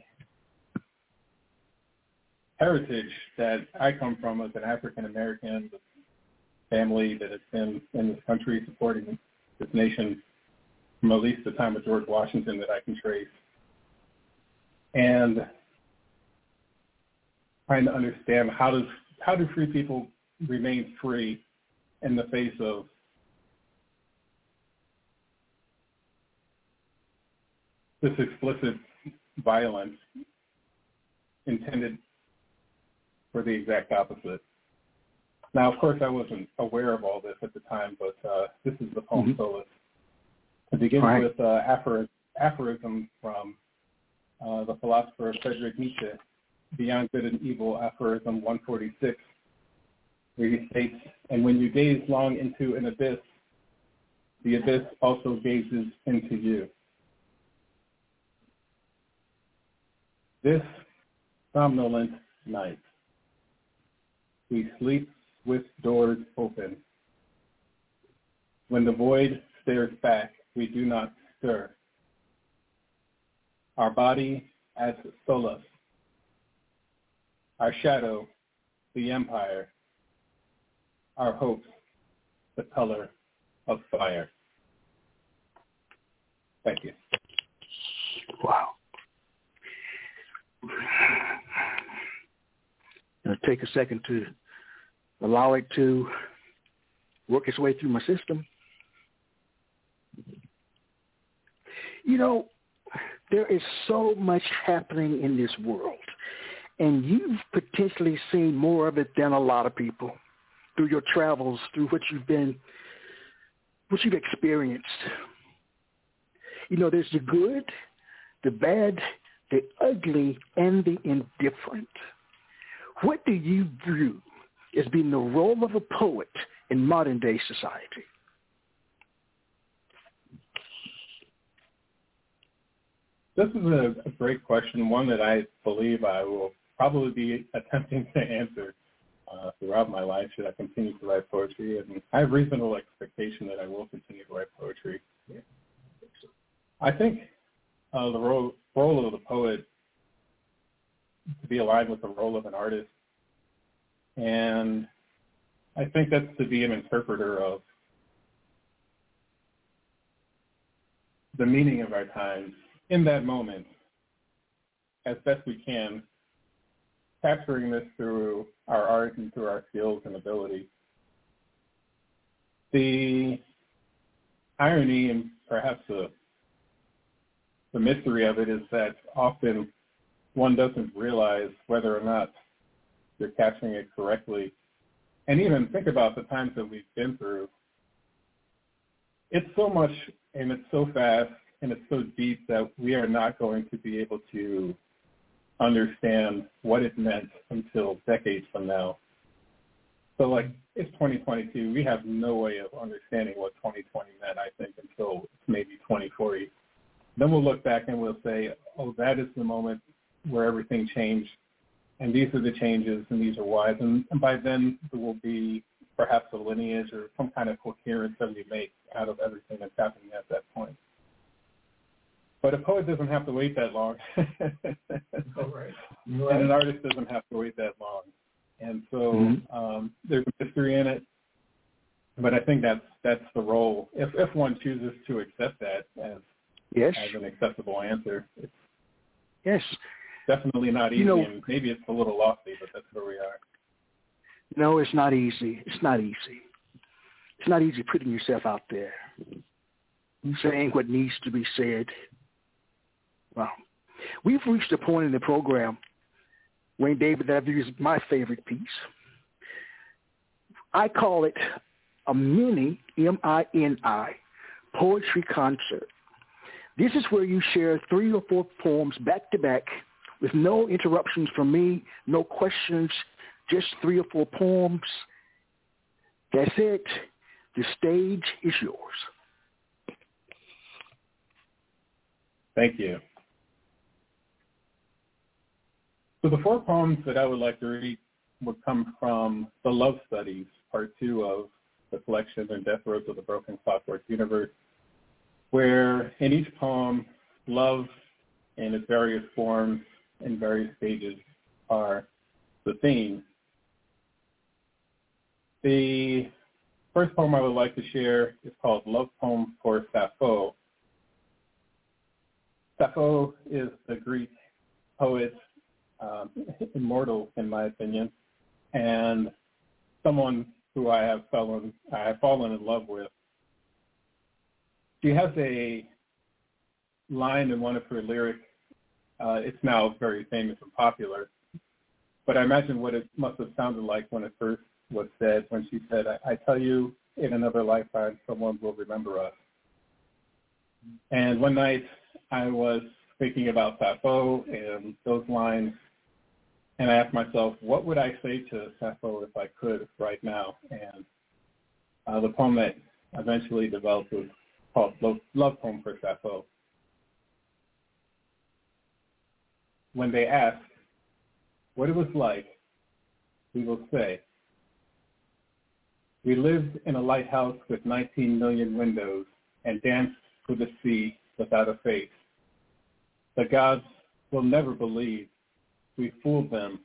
heritage that I come from as an African American family that has been in this country supporting this nation from at least the time of George Washington that I can trace. And trying to understand how does how do free people remain free in the face of this explicit violence intended for the exact opposite. Now, of course, I wasn't aware of all this at the time, but uh, this is the poem mm-hmm. Solus. It begins right. with uh, aphorism, aphorism from uh, the philosopher Friedrich Nietzsche, Beyond Good and Evil, aphorism 146, where he states, and when you gaze long into an abyss, the abyss also gazes into you. This somnolent night, we sleep with doors open. When the void stares back, we do not stir. Our body as solace our shadow, the empire, our hope, the color of fire. Thank you. Wow. Now take a second to allow it to work its way through my system. You know, there is so much happening in this world and you've potentially seen more of it than a lot of people through your travels, through what you've been, what you've experienced. You know, there's the good, the bad, the ugly, and the indifferent. What do you view as being the role of a poet in modern day society? This is a, a great question, one that I believe I will probably be attempting to answer uh, throughout my life should I continue to write poetry. And I have reasonable expectation that I will continue to write poetry. Yeah. I think uh, the role, role of the poet to be aligned with the role of an artist. And I think that's to be an interpreter of the meaning of our times in that moment as best we can, capturing this through our art and through our skills and ability. The irony and perhaps the, the mystery of it is that often one doesn't realize whether or not you're capturing it correctly. And even think about the times that we've been through. It's so much and it's so fast and it's so deep that we are not going to be able to understand what it meant until decades from now. So like it's 2022. We have no way of understanding what 2020 meant, I think, until maybe 2040. Then we'll look back and we'll say, oh, that is the moment where everything changed. And these are the changes and these are whys. And, and by then there will be perhaps a lineage or some kind of coherence that we make out of everything that's happening at that point. But a poet doesn't have to wait that long. <laughs> oh, right. right. And an artist doesn't have to wait that long. And so mm-hmm. um, there's a mystery in it. But I think that's that's the role. If if one chooses to accept that as yes. as an acceptable answer, it's yes, definitely not easy. You know, and maybe it's a little lofty, but that's where we are. No, it's not easy. It's not easy. It's not easy putting yourself out there, saying what needs to be said, Wow. We've reached a point in the program, Wayne David, that I view as my favorite piece. I call it a mini, M-I-N-I, poetry concert. This is where you share three or four poems back to back with no interruptions from me, no questions, just three or four poems. That's it. The stage is yours. Thank you. So the four poems that I would like to read would come from The Love Studies, part two of the collection and Death Throes of the Broken Clockwork Universe, where in each poem, love in its various forms and various stages are the theme. The first poem I would like to share is called Love Poem for Sappho. Sappho is the Greek poet um, <laughs> immortal in my opinion, and someone who I have fallen I have fallen in love with. She has a line in one of her lyrics. Uh, it's now very famous and popular, but I imagine what it must have sounded like when it first was said. When she said, "I, I tell you, in another lifetime, someone will remember us." And one night, I was thinking about Sappho and those lines and I asked myself, what would I say to Sappho if I could right now? And uh, the poem that eventually developed was called Love, Love Poem for Sappho. When they ask what it was like, we will say, we lived in a lighthouse with 19 million windows and danced to the sea without a face. The gods will never believe we fooled them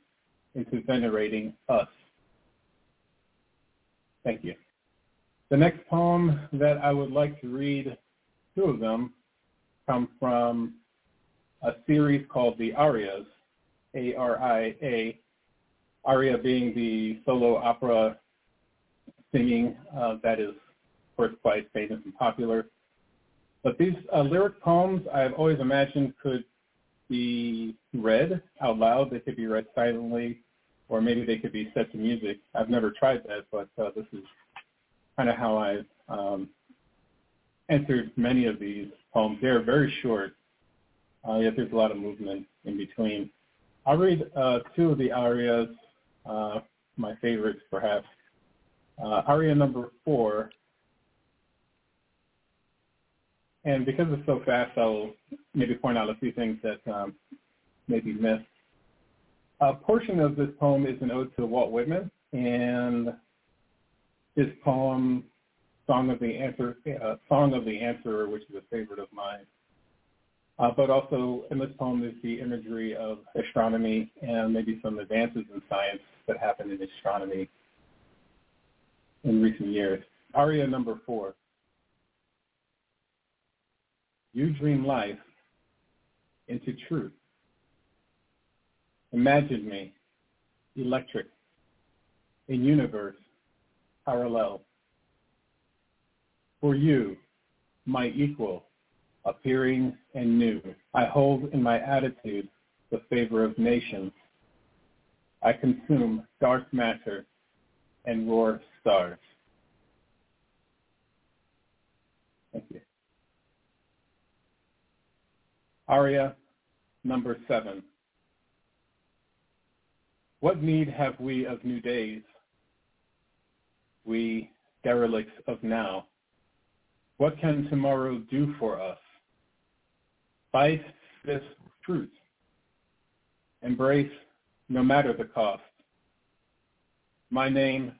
into venerating us. Thank you. The next poem that I would like to read, two of them, come from a series called the Arias, A-R-I-A, aria being the solo opera singing uh, that is, of course, quite famous and popular. But these uh, lyric poems I've always imagined could be read out loud. They could be read silently, or maybe they could be set to music. I've never tried that, but uh, this is kind of how I've um, entered many of these poems. They're very short, uh, yet there's a lot of movement in between. I'll read uh, two of the arias, uh, my favorites perhaps. Uh, aria number four, and because it's so fast, I'll maybe point out a few things that um, may be missed. A portion of this poem is an ode to Walt Whitman, and his poem "Song of the Answer," uh, "Song of the Answerer," which is a favorite of mine. Uh, but also in this poem is the imagery of astronomy and maybe some advances in science that happened in astronomy in recent years. Aria number four. You dream life into truth. Imagine me, electric, a universe parallel. For you, my equal, appearing and new. I hold in my attitude the favor of nations. I consume dark matter and roar stars. Thank you. Aria number seven. What need have we of new days? We derelicts of now. What can tomorrow do for us? Fight this truth. Embrace no matter the cost. My name,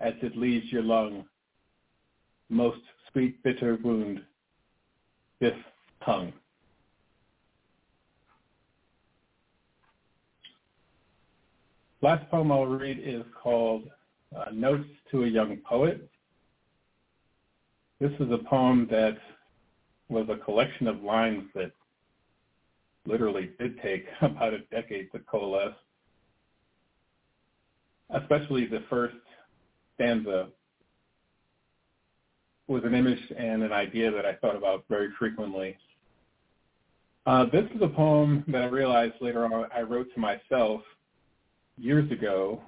as it leaves your lung, most sweet bitter wound, this tongue. Last poem I'll read is called uh, Notes to a Young Poet. This is a poem that was a collection of lines that literally did take <laughs> about a decade to coalesce, especially the first stanza was an image and an idea that I thought about very frequently. Uh, this is a poem that I realized later on I wrote to myself years ago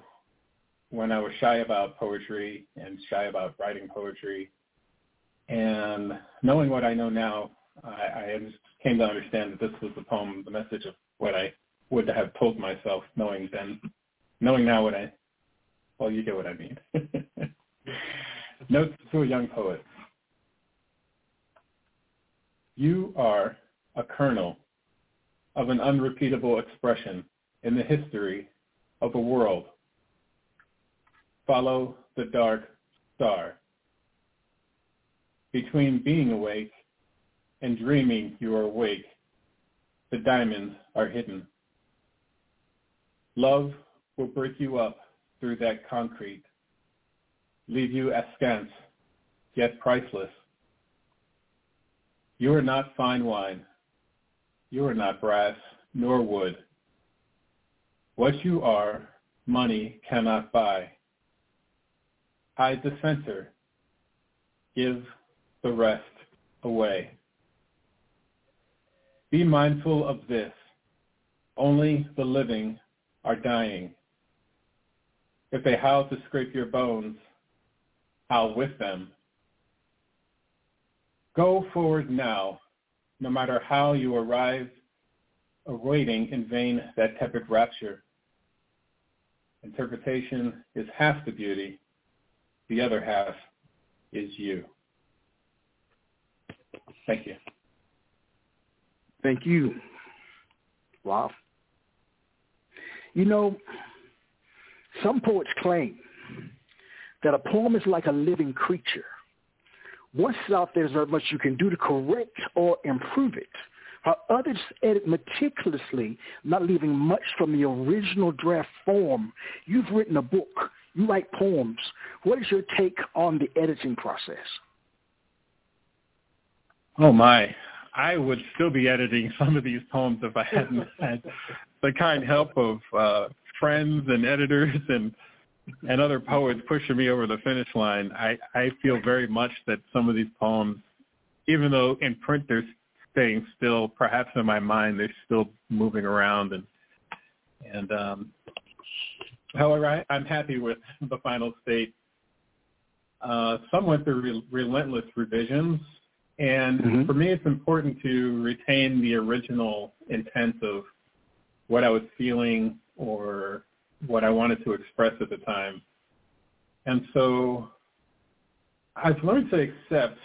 when I was shy about poetry and shy about writing poetry and knowing what I know now, I, I came to understand that this was the poem, the message of what I would have told myself, knowing then, knowing now what I, well, you get what I mean. <laughs> Notes to a young poet. You are a kernel of an unrepeatable expression in the history of the world. Follow the dark star between being awake and dreaming you are awake, the diamonds are hidden. Love will break you up through that concrete, leave you askance, yet priceless. You are not fine wine. You are not brass nor wood. What you are, money cannot buy. Hide the center. Give the rest away. Be mindful of this. Only the living are dying. If they howl to scrape your bones, howl with them. Go forward now, no matter how you arrive, awaiting in vain that tepid rapture. Interpretation is half the beauty, the other half is you. Thank you. Thank you. Wow. You know, some poets claim that a poem is like a living creature. Once it's out there, there's not much you can do to correct or improve it. While others edit meticulously, not leaving much from the original draft form. You've written a book. You write poems. What is your take on the editing process? Oh my. I would still be editing <laughs> some of these poems if I hadn't <laughs> had the kind help of uh, friends and editors <laughs> and and other poets pushing me over the finish line, I I feel very much that some of these poems, even though in print they're staying still, perhaps in my mind they're still moving around and and um, however I, I'm happy with the final state. Uh, some went through re- relentless revisions and mm-hmm. for me, it's important to retain the original intent of what I was feeling or what I wanted to express at the time. And so I've learned to accept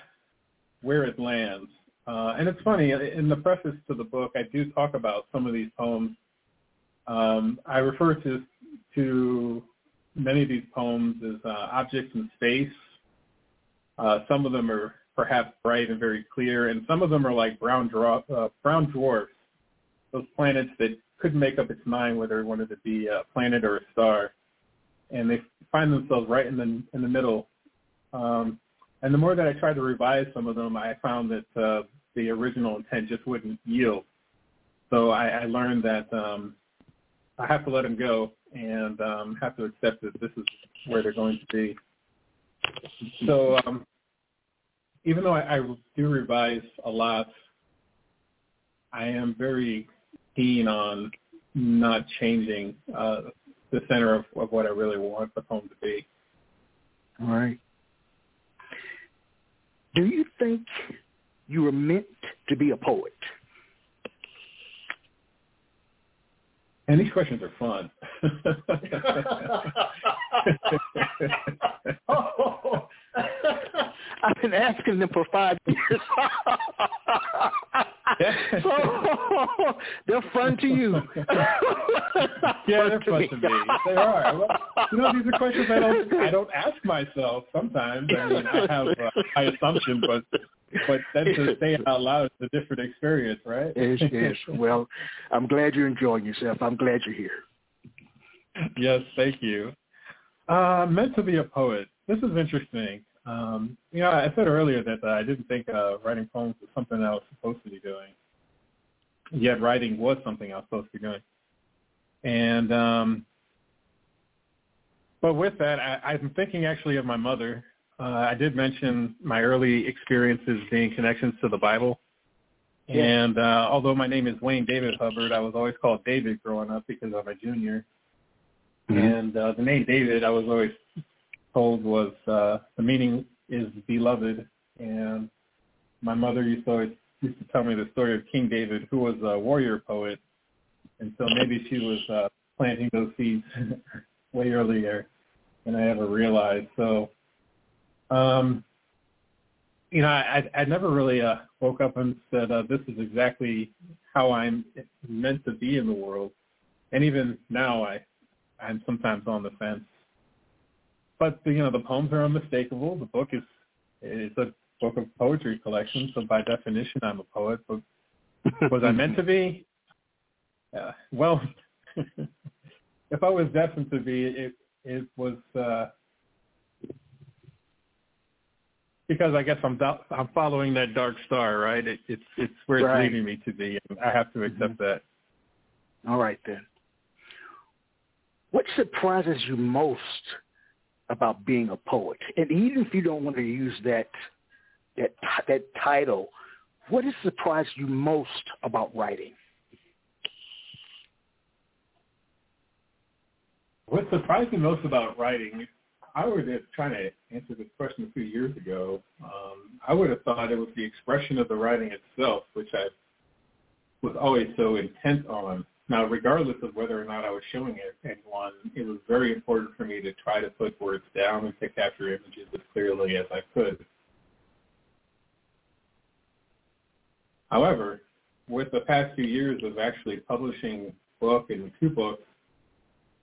where it lands. Uh, and it's funny, in the preface to the book, I do talk about some of these poems. Um, I refer to to many of these poems as uh, objects in space. Uh, some of them are perhaps bright and very clear, and some of them are like brown, draw, uh, brown dwarfs, those planets that couldn't make up its mind whether it wanted to be a planet or a star, and they find themselves right in the in the middle. Um, and the more that I tried to revise some of them, I found that uh, the original intent just wouldn't yield. So I, I learned that um, I have to let them go and um, have to accept that this is where they're going to be. So um, even though I, I do revise a lot, I am very keen on not changing uh, the center of, of what I really want the poem to be. All right. Do you think you were meant to be a poet? And these questions are fun. oh, <laughs> I've been asking them for five years. <laughs> <laughs> so, <laughs> they're fun to you. yeah, <laughs> they're fun to me. They are. Well, you know, these are questions I don't I don't ask myself sometimes. I mean, I have uh, my assumption, but but then to say it out loud is a different experience, right? Yes, yes. Well, I'm glad you're enjoying yourself. I'm glad you're here. Yes, thank you. Uh, meant to be a poet. This is interesting. Um, you know, I said earlier that uh, I didn't think uh, writing poems was something I was supposed to be doing. Yet writing was something I was supposed to be doing. And um, but with that, I, I'm thinking actually of my mother. Uh, I did mention my early experiences being connections to the Bible. Yeah. And uh, although my name is Wayne David Hubbard, I was always called David growing up because I'm a junior. Mm-hmm. And uh, the name David, I was always told was uh, the meaning is beloved, and my mother used to always used to tell me the story of King David, who was a warrior poet, and so maybe she was uh, planting those seeds <laughs> way earlier than I ever realized. So, um, you know, I I never really uh, woke up and said uh, this is exactly how I'm meant to be in the world, and even now I I'm sometimes on the fence but you know the poems are unmistakable. The book is it's a book of poetry collection, so by definition, I'm a poet. But was I meant to be? <laughs> Uh, well, <laughs> if I was destined to be, it it was uh, because I guess I'm do- I'm following that dark star, right? It, it's it's where it's leading me to be. I have to accept mm-hmm. that. All right then. What surprises you most about being a poet. And even if you don't want to use that that that title, what has surprised you most about writing? What surprised me most about writing, I would have trying to answer this question a few years ago. Um, I would have thought it was the expression of the writing itself, which I was always so intent on now, regardless of whether or not I was showing it anyone, it was very important for me to try to put words down and to capture images as clearly as I could. However, with the past few years of actually publishing book and two books,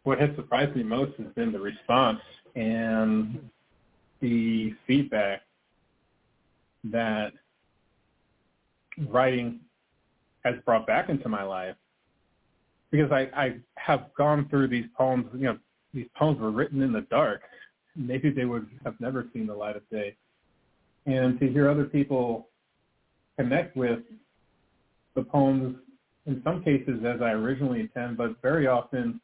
what has surprised me most has been the response and the feedback that writing has brought back into my life because I, I have gone through these poems, you know, these poems were written in the dark. Maybe they would have never seen the light of day. And to hear other people connect with the poems, in some cases as I originally intend, but very often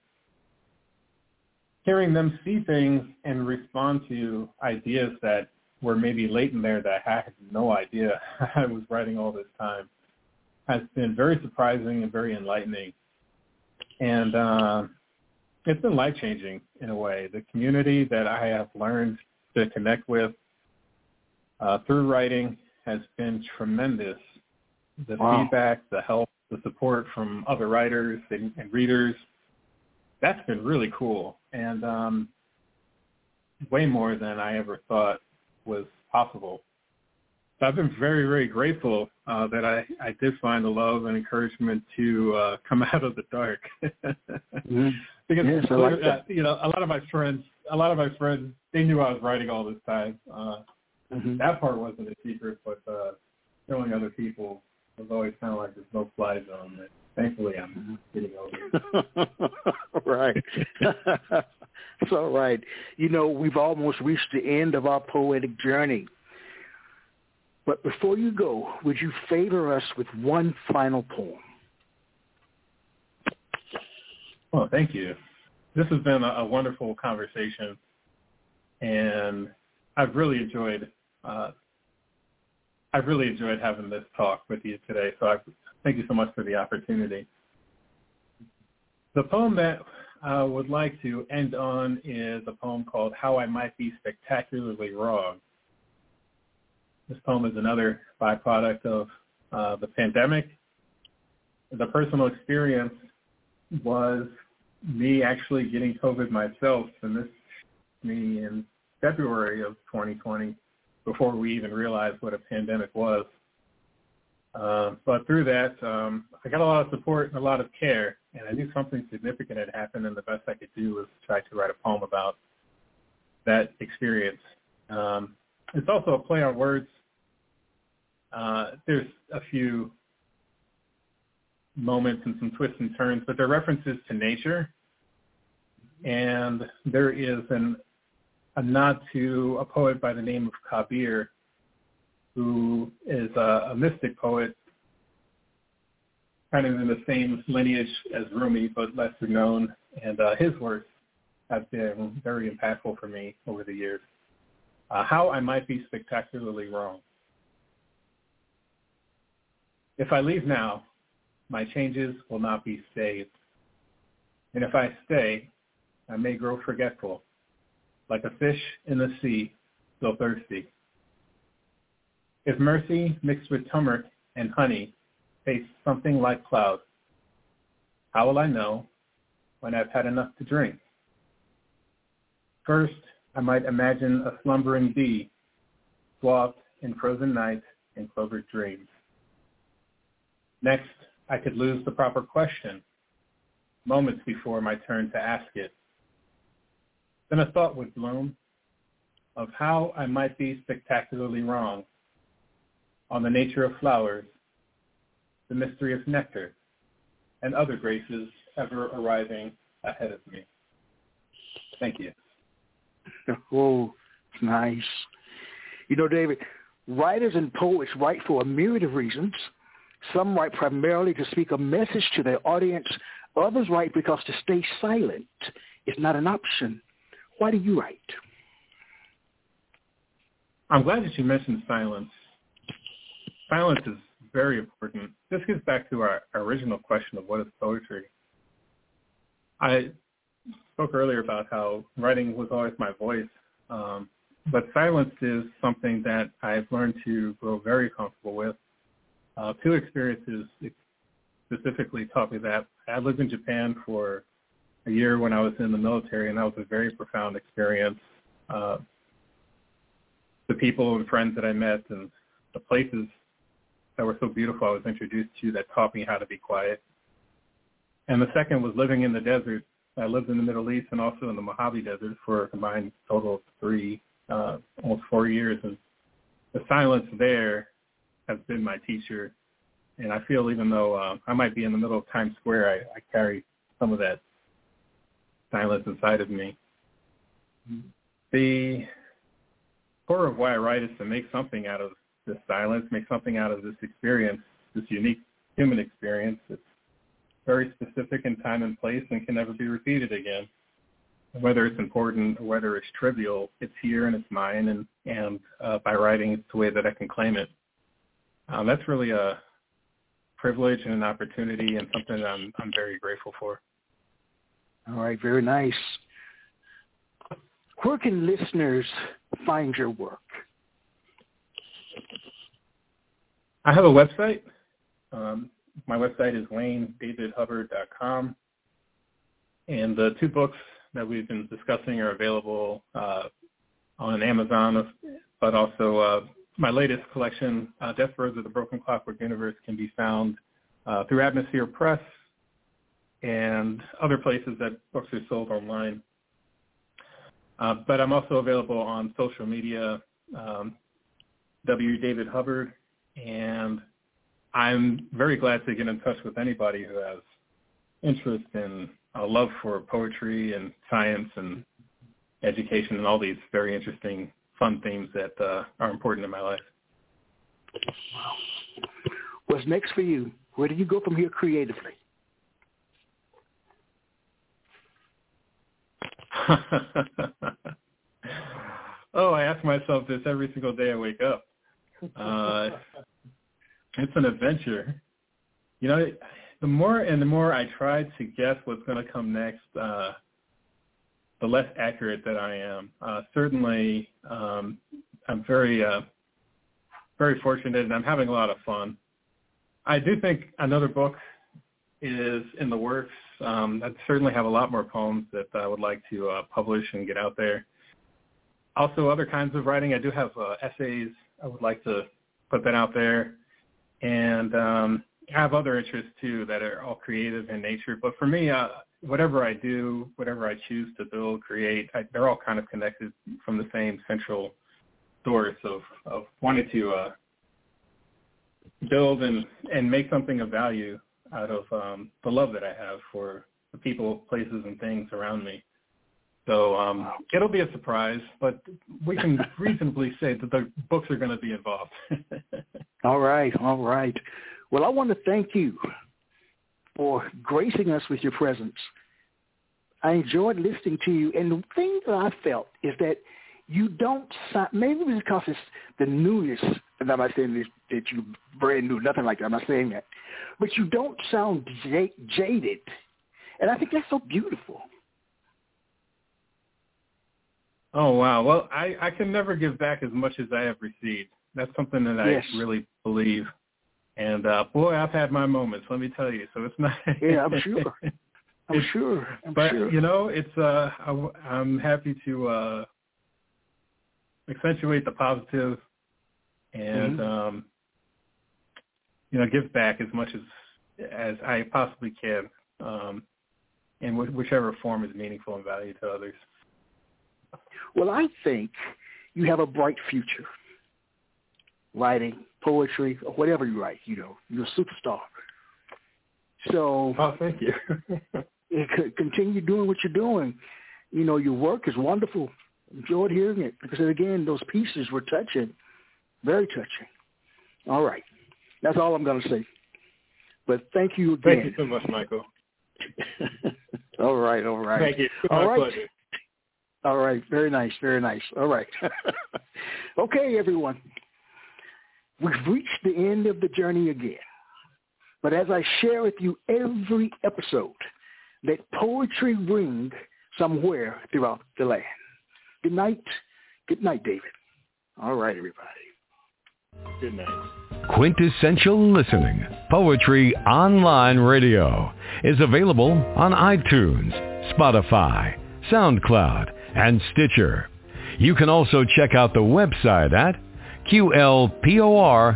hearing them see things and respond to ideas that were maybe latent there that I had no idea <laughs> I was writing all this time has been very surprising and very enlightening. And uh, it's been life-changing in a way. The community that I have learned to connect with uh, through writing has been tremendous. The wow. feedback, the help, the support from other writers and, and readers, that's been really cool. And um, way more than I ever thought was possible. So I've been very, very grateful uh, that I, I did find the love and encouragement to uh, come <laughs> out of the dark. mm-hmm. Because yes, like uh, you know, a lot of my friends, a lot of my friends, they knew I was writing all this time. Uh, mm-hmm. That part wasn't a secret, but uh, showing other people was always kind of like this no-fly zone. That thankfully, I'm mm-hmm. getting over. <laughs> right. <laughs> so right. You know, we've almost reached the end of our poetic journey. But before you go, would you favor us with one final poem? Well, thank you. This has been a, wonderful conversation, and I've really enjoyed. Uh, I've really enjoyed having this talk with you today. So I thank you so much for the opportunity. The poem that I would like to end on is a poem called "How I Might Be Spectacularly Wrong." This poem is another byproduct of uh, the pandemic. The personal experience was me actually getting COVID myself, and this me in February of 2020, before we even realized what a pandemic was. Uh, but through that, um, I got a lot of support and a lot of care, and I knew something significant had happened, and the best I could do was try to write a poem about that experience. Um, it's also a play on words. Uh, there's a few moments and some twists and turns, but they're references to nature. And there is an, a nod to a poet by the name of Kabir, who is a, a mystic poet, kind of in the same lineage as Rumi, but lesser known. And uh, his works have been very impactful for me over the years. Uh, how I might be spectacularly wrong. If I leave now, my changes will not be saved. And if I stay, I may grow forgetful, like a fish in the sea, still thirsty. If mercy mixed with turmeric and honey tastes something like cloud, how will I know when I've had enough to drink? First, I might imagine a slumbering bee, swathed in frozen night and clovered dreams. Next, I could lose the proper question moments before my turn to ask it. Then a thought would bloom of how I might be spectacularly wrong on the nature of flowers, the mystery of nectar, and other graces ever arriving ahead of me. Thank you. <laughs> Oh, nice. You know, David, writers and poets write for a myriad of reasons. Some write primarily to speak a message to their audience. Others write because to stay silent is not an option. Why do you write? I'm glad that you mentioned silence. Silence is very important. This gets back to our original question of what is poetry. I spoke earlier about how writing was always my voice, um, but silence is something that I've learned to grow very comfortable with. Uh, two experiences specifically taught me that. I lived in Japan for a year when I was in the military, and that was a very profound experience. Uh, the people and friends that I met and the places that were so beautiful I was introduced to that taught me how to be quiet. And the second was living in the desert. I lived in the Middle East and also in the Mojave Desert for a combined total of three, uh, almost four years. And the silence there has been my teacher. And I feel even though uh, I might be in the middle of Times Square, I, I carry some of that silence inside of me. The core of why I write is to make something out of this silence, make something out of this experience, this unique human experience. It's very specific in time and place and can never be repeated again. whether it's important or whether it's trivial, it's here and it's mine, and and uh, by writing, it's the way that I can claim it. Um, that's really a privilege and an opportunity, and something that I'm I'm very grateful for. All right, very nice. Where can listeners find your work? I have a website. Um, my website is waynedavidhubbard.com. And the two books that we've been discussing are available uh, on Amazon, but also uh, my latest collection, uh, Death Throes of the Broken Clockwork Universe, can be found uh, through Atmosphere Press and other places that books are sold online. Uh, but I'm also available on social media, um, W. David Hubbard, and I'm very glad to get in touch with anybody who has interest in a love for poetry and science and education and all these very interesting, fun themes that uh, are important in my life. Wow. What's next for you? Where do you go from here creatively? <laughs> oh, I ask myself this every single day I wake up. Uh, it's an adventure. You know, the more and the more I try to guess what's going to come next, uh, the less accurate that I am. Uh, certainly, um, I'm very, uh, very fortunate, and I'm having a lot of fun. I do think another book is in the works. Um, I certainly have a lot more poems that I would like to uh, publish and get out there. Also, other kinds of writing. I do have uh, essays. I would like to put that out there, and um, I have other interests too that are all creative in nature. But for me, uh, whatever I do, whatever I choose to build, create, I, they're all kind of connected from the same central source of of wanting to uh, build and and make something of value out of um, the love that I have for the people, places, and things around me. So um, it'll be a surprise, but we can <laughs> reasonably say that the books are going to be involved. <laughs> all right, all right. Well, I want to thank you for gracing us with your presence. I enjoyed listening to you, and the thing that I felt is that you don't maybe because it's the newness, and I'm not saying this, that you brand new, nothing like that, I'm not saying that, but you don't sound j- jaded, and I think that's so beautiful. Oh wow! Well, I I can never give back as much as I have received. That's something that I yes. really believe. And uh boy, I've had my moments. Let me tell you. So it's <laughs> not. yeah, I'm sure. <laughs> I'm sure. I'm but sure. you know, it's uh I, I'm happy to uh accentuate the positive and mm-hmm. um you know give back as much as as I possibly can um in wh- whichever form is meaningful and value to others. Well, I think you have a bright future writing poetry or whatever you write. You know, you're a superstar. So, oh, thank you. <laughs> continue doing what you're doing. You know, your work is wonderful. Enjoyed hearing it. Because again, those pieces were touching, very touching. All right, that's all I'm going to say. But thank you again. Thank you so much, Michael. <laughs> all right, all right. Thank you. All right. Pleasure. All right, very nice, very nice. All right. <laughs> okay, everyone. We've reached the end of the journey again. But as I share with you every episode, let poetry ring somewhere throughout the land. Good night. Good night, David. All right, everybody. Good night. Quintessential Listening, Poetry Online Radio, is available on iTunes, Spotify, SoundCloud, and Stitcher. You can also check out the website at qlpor.com.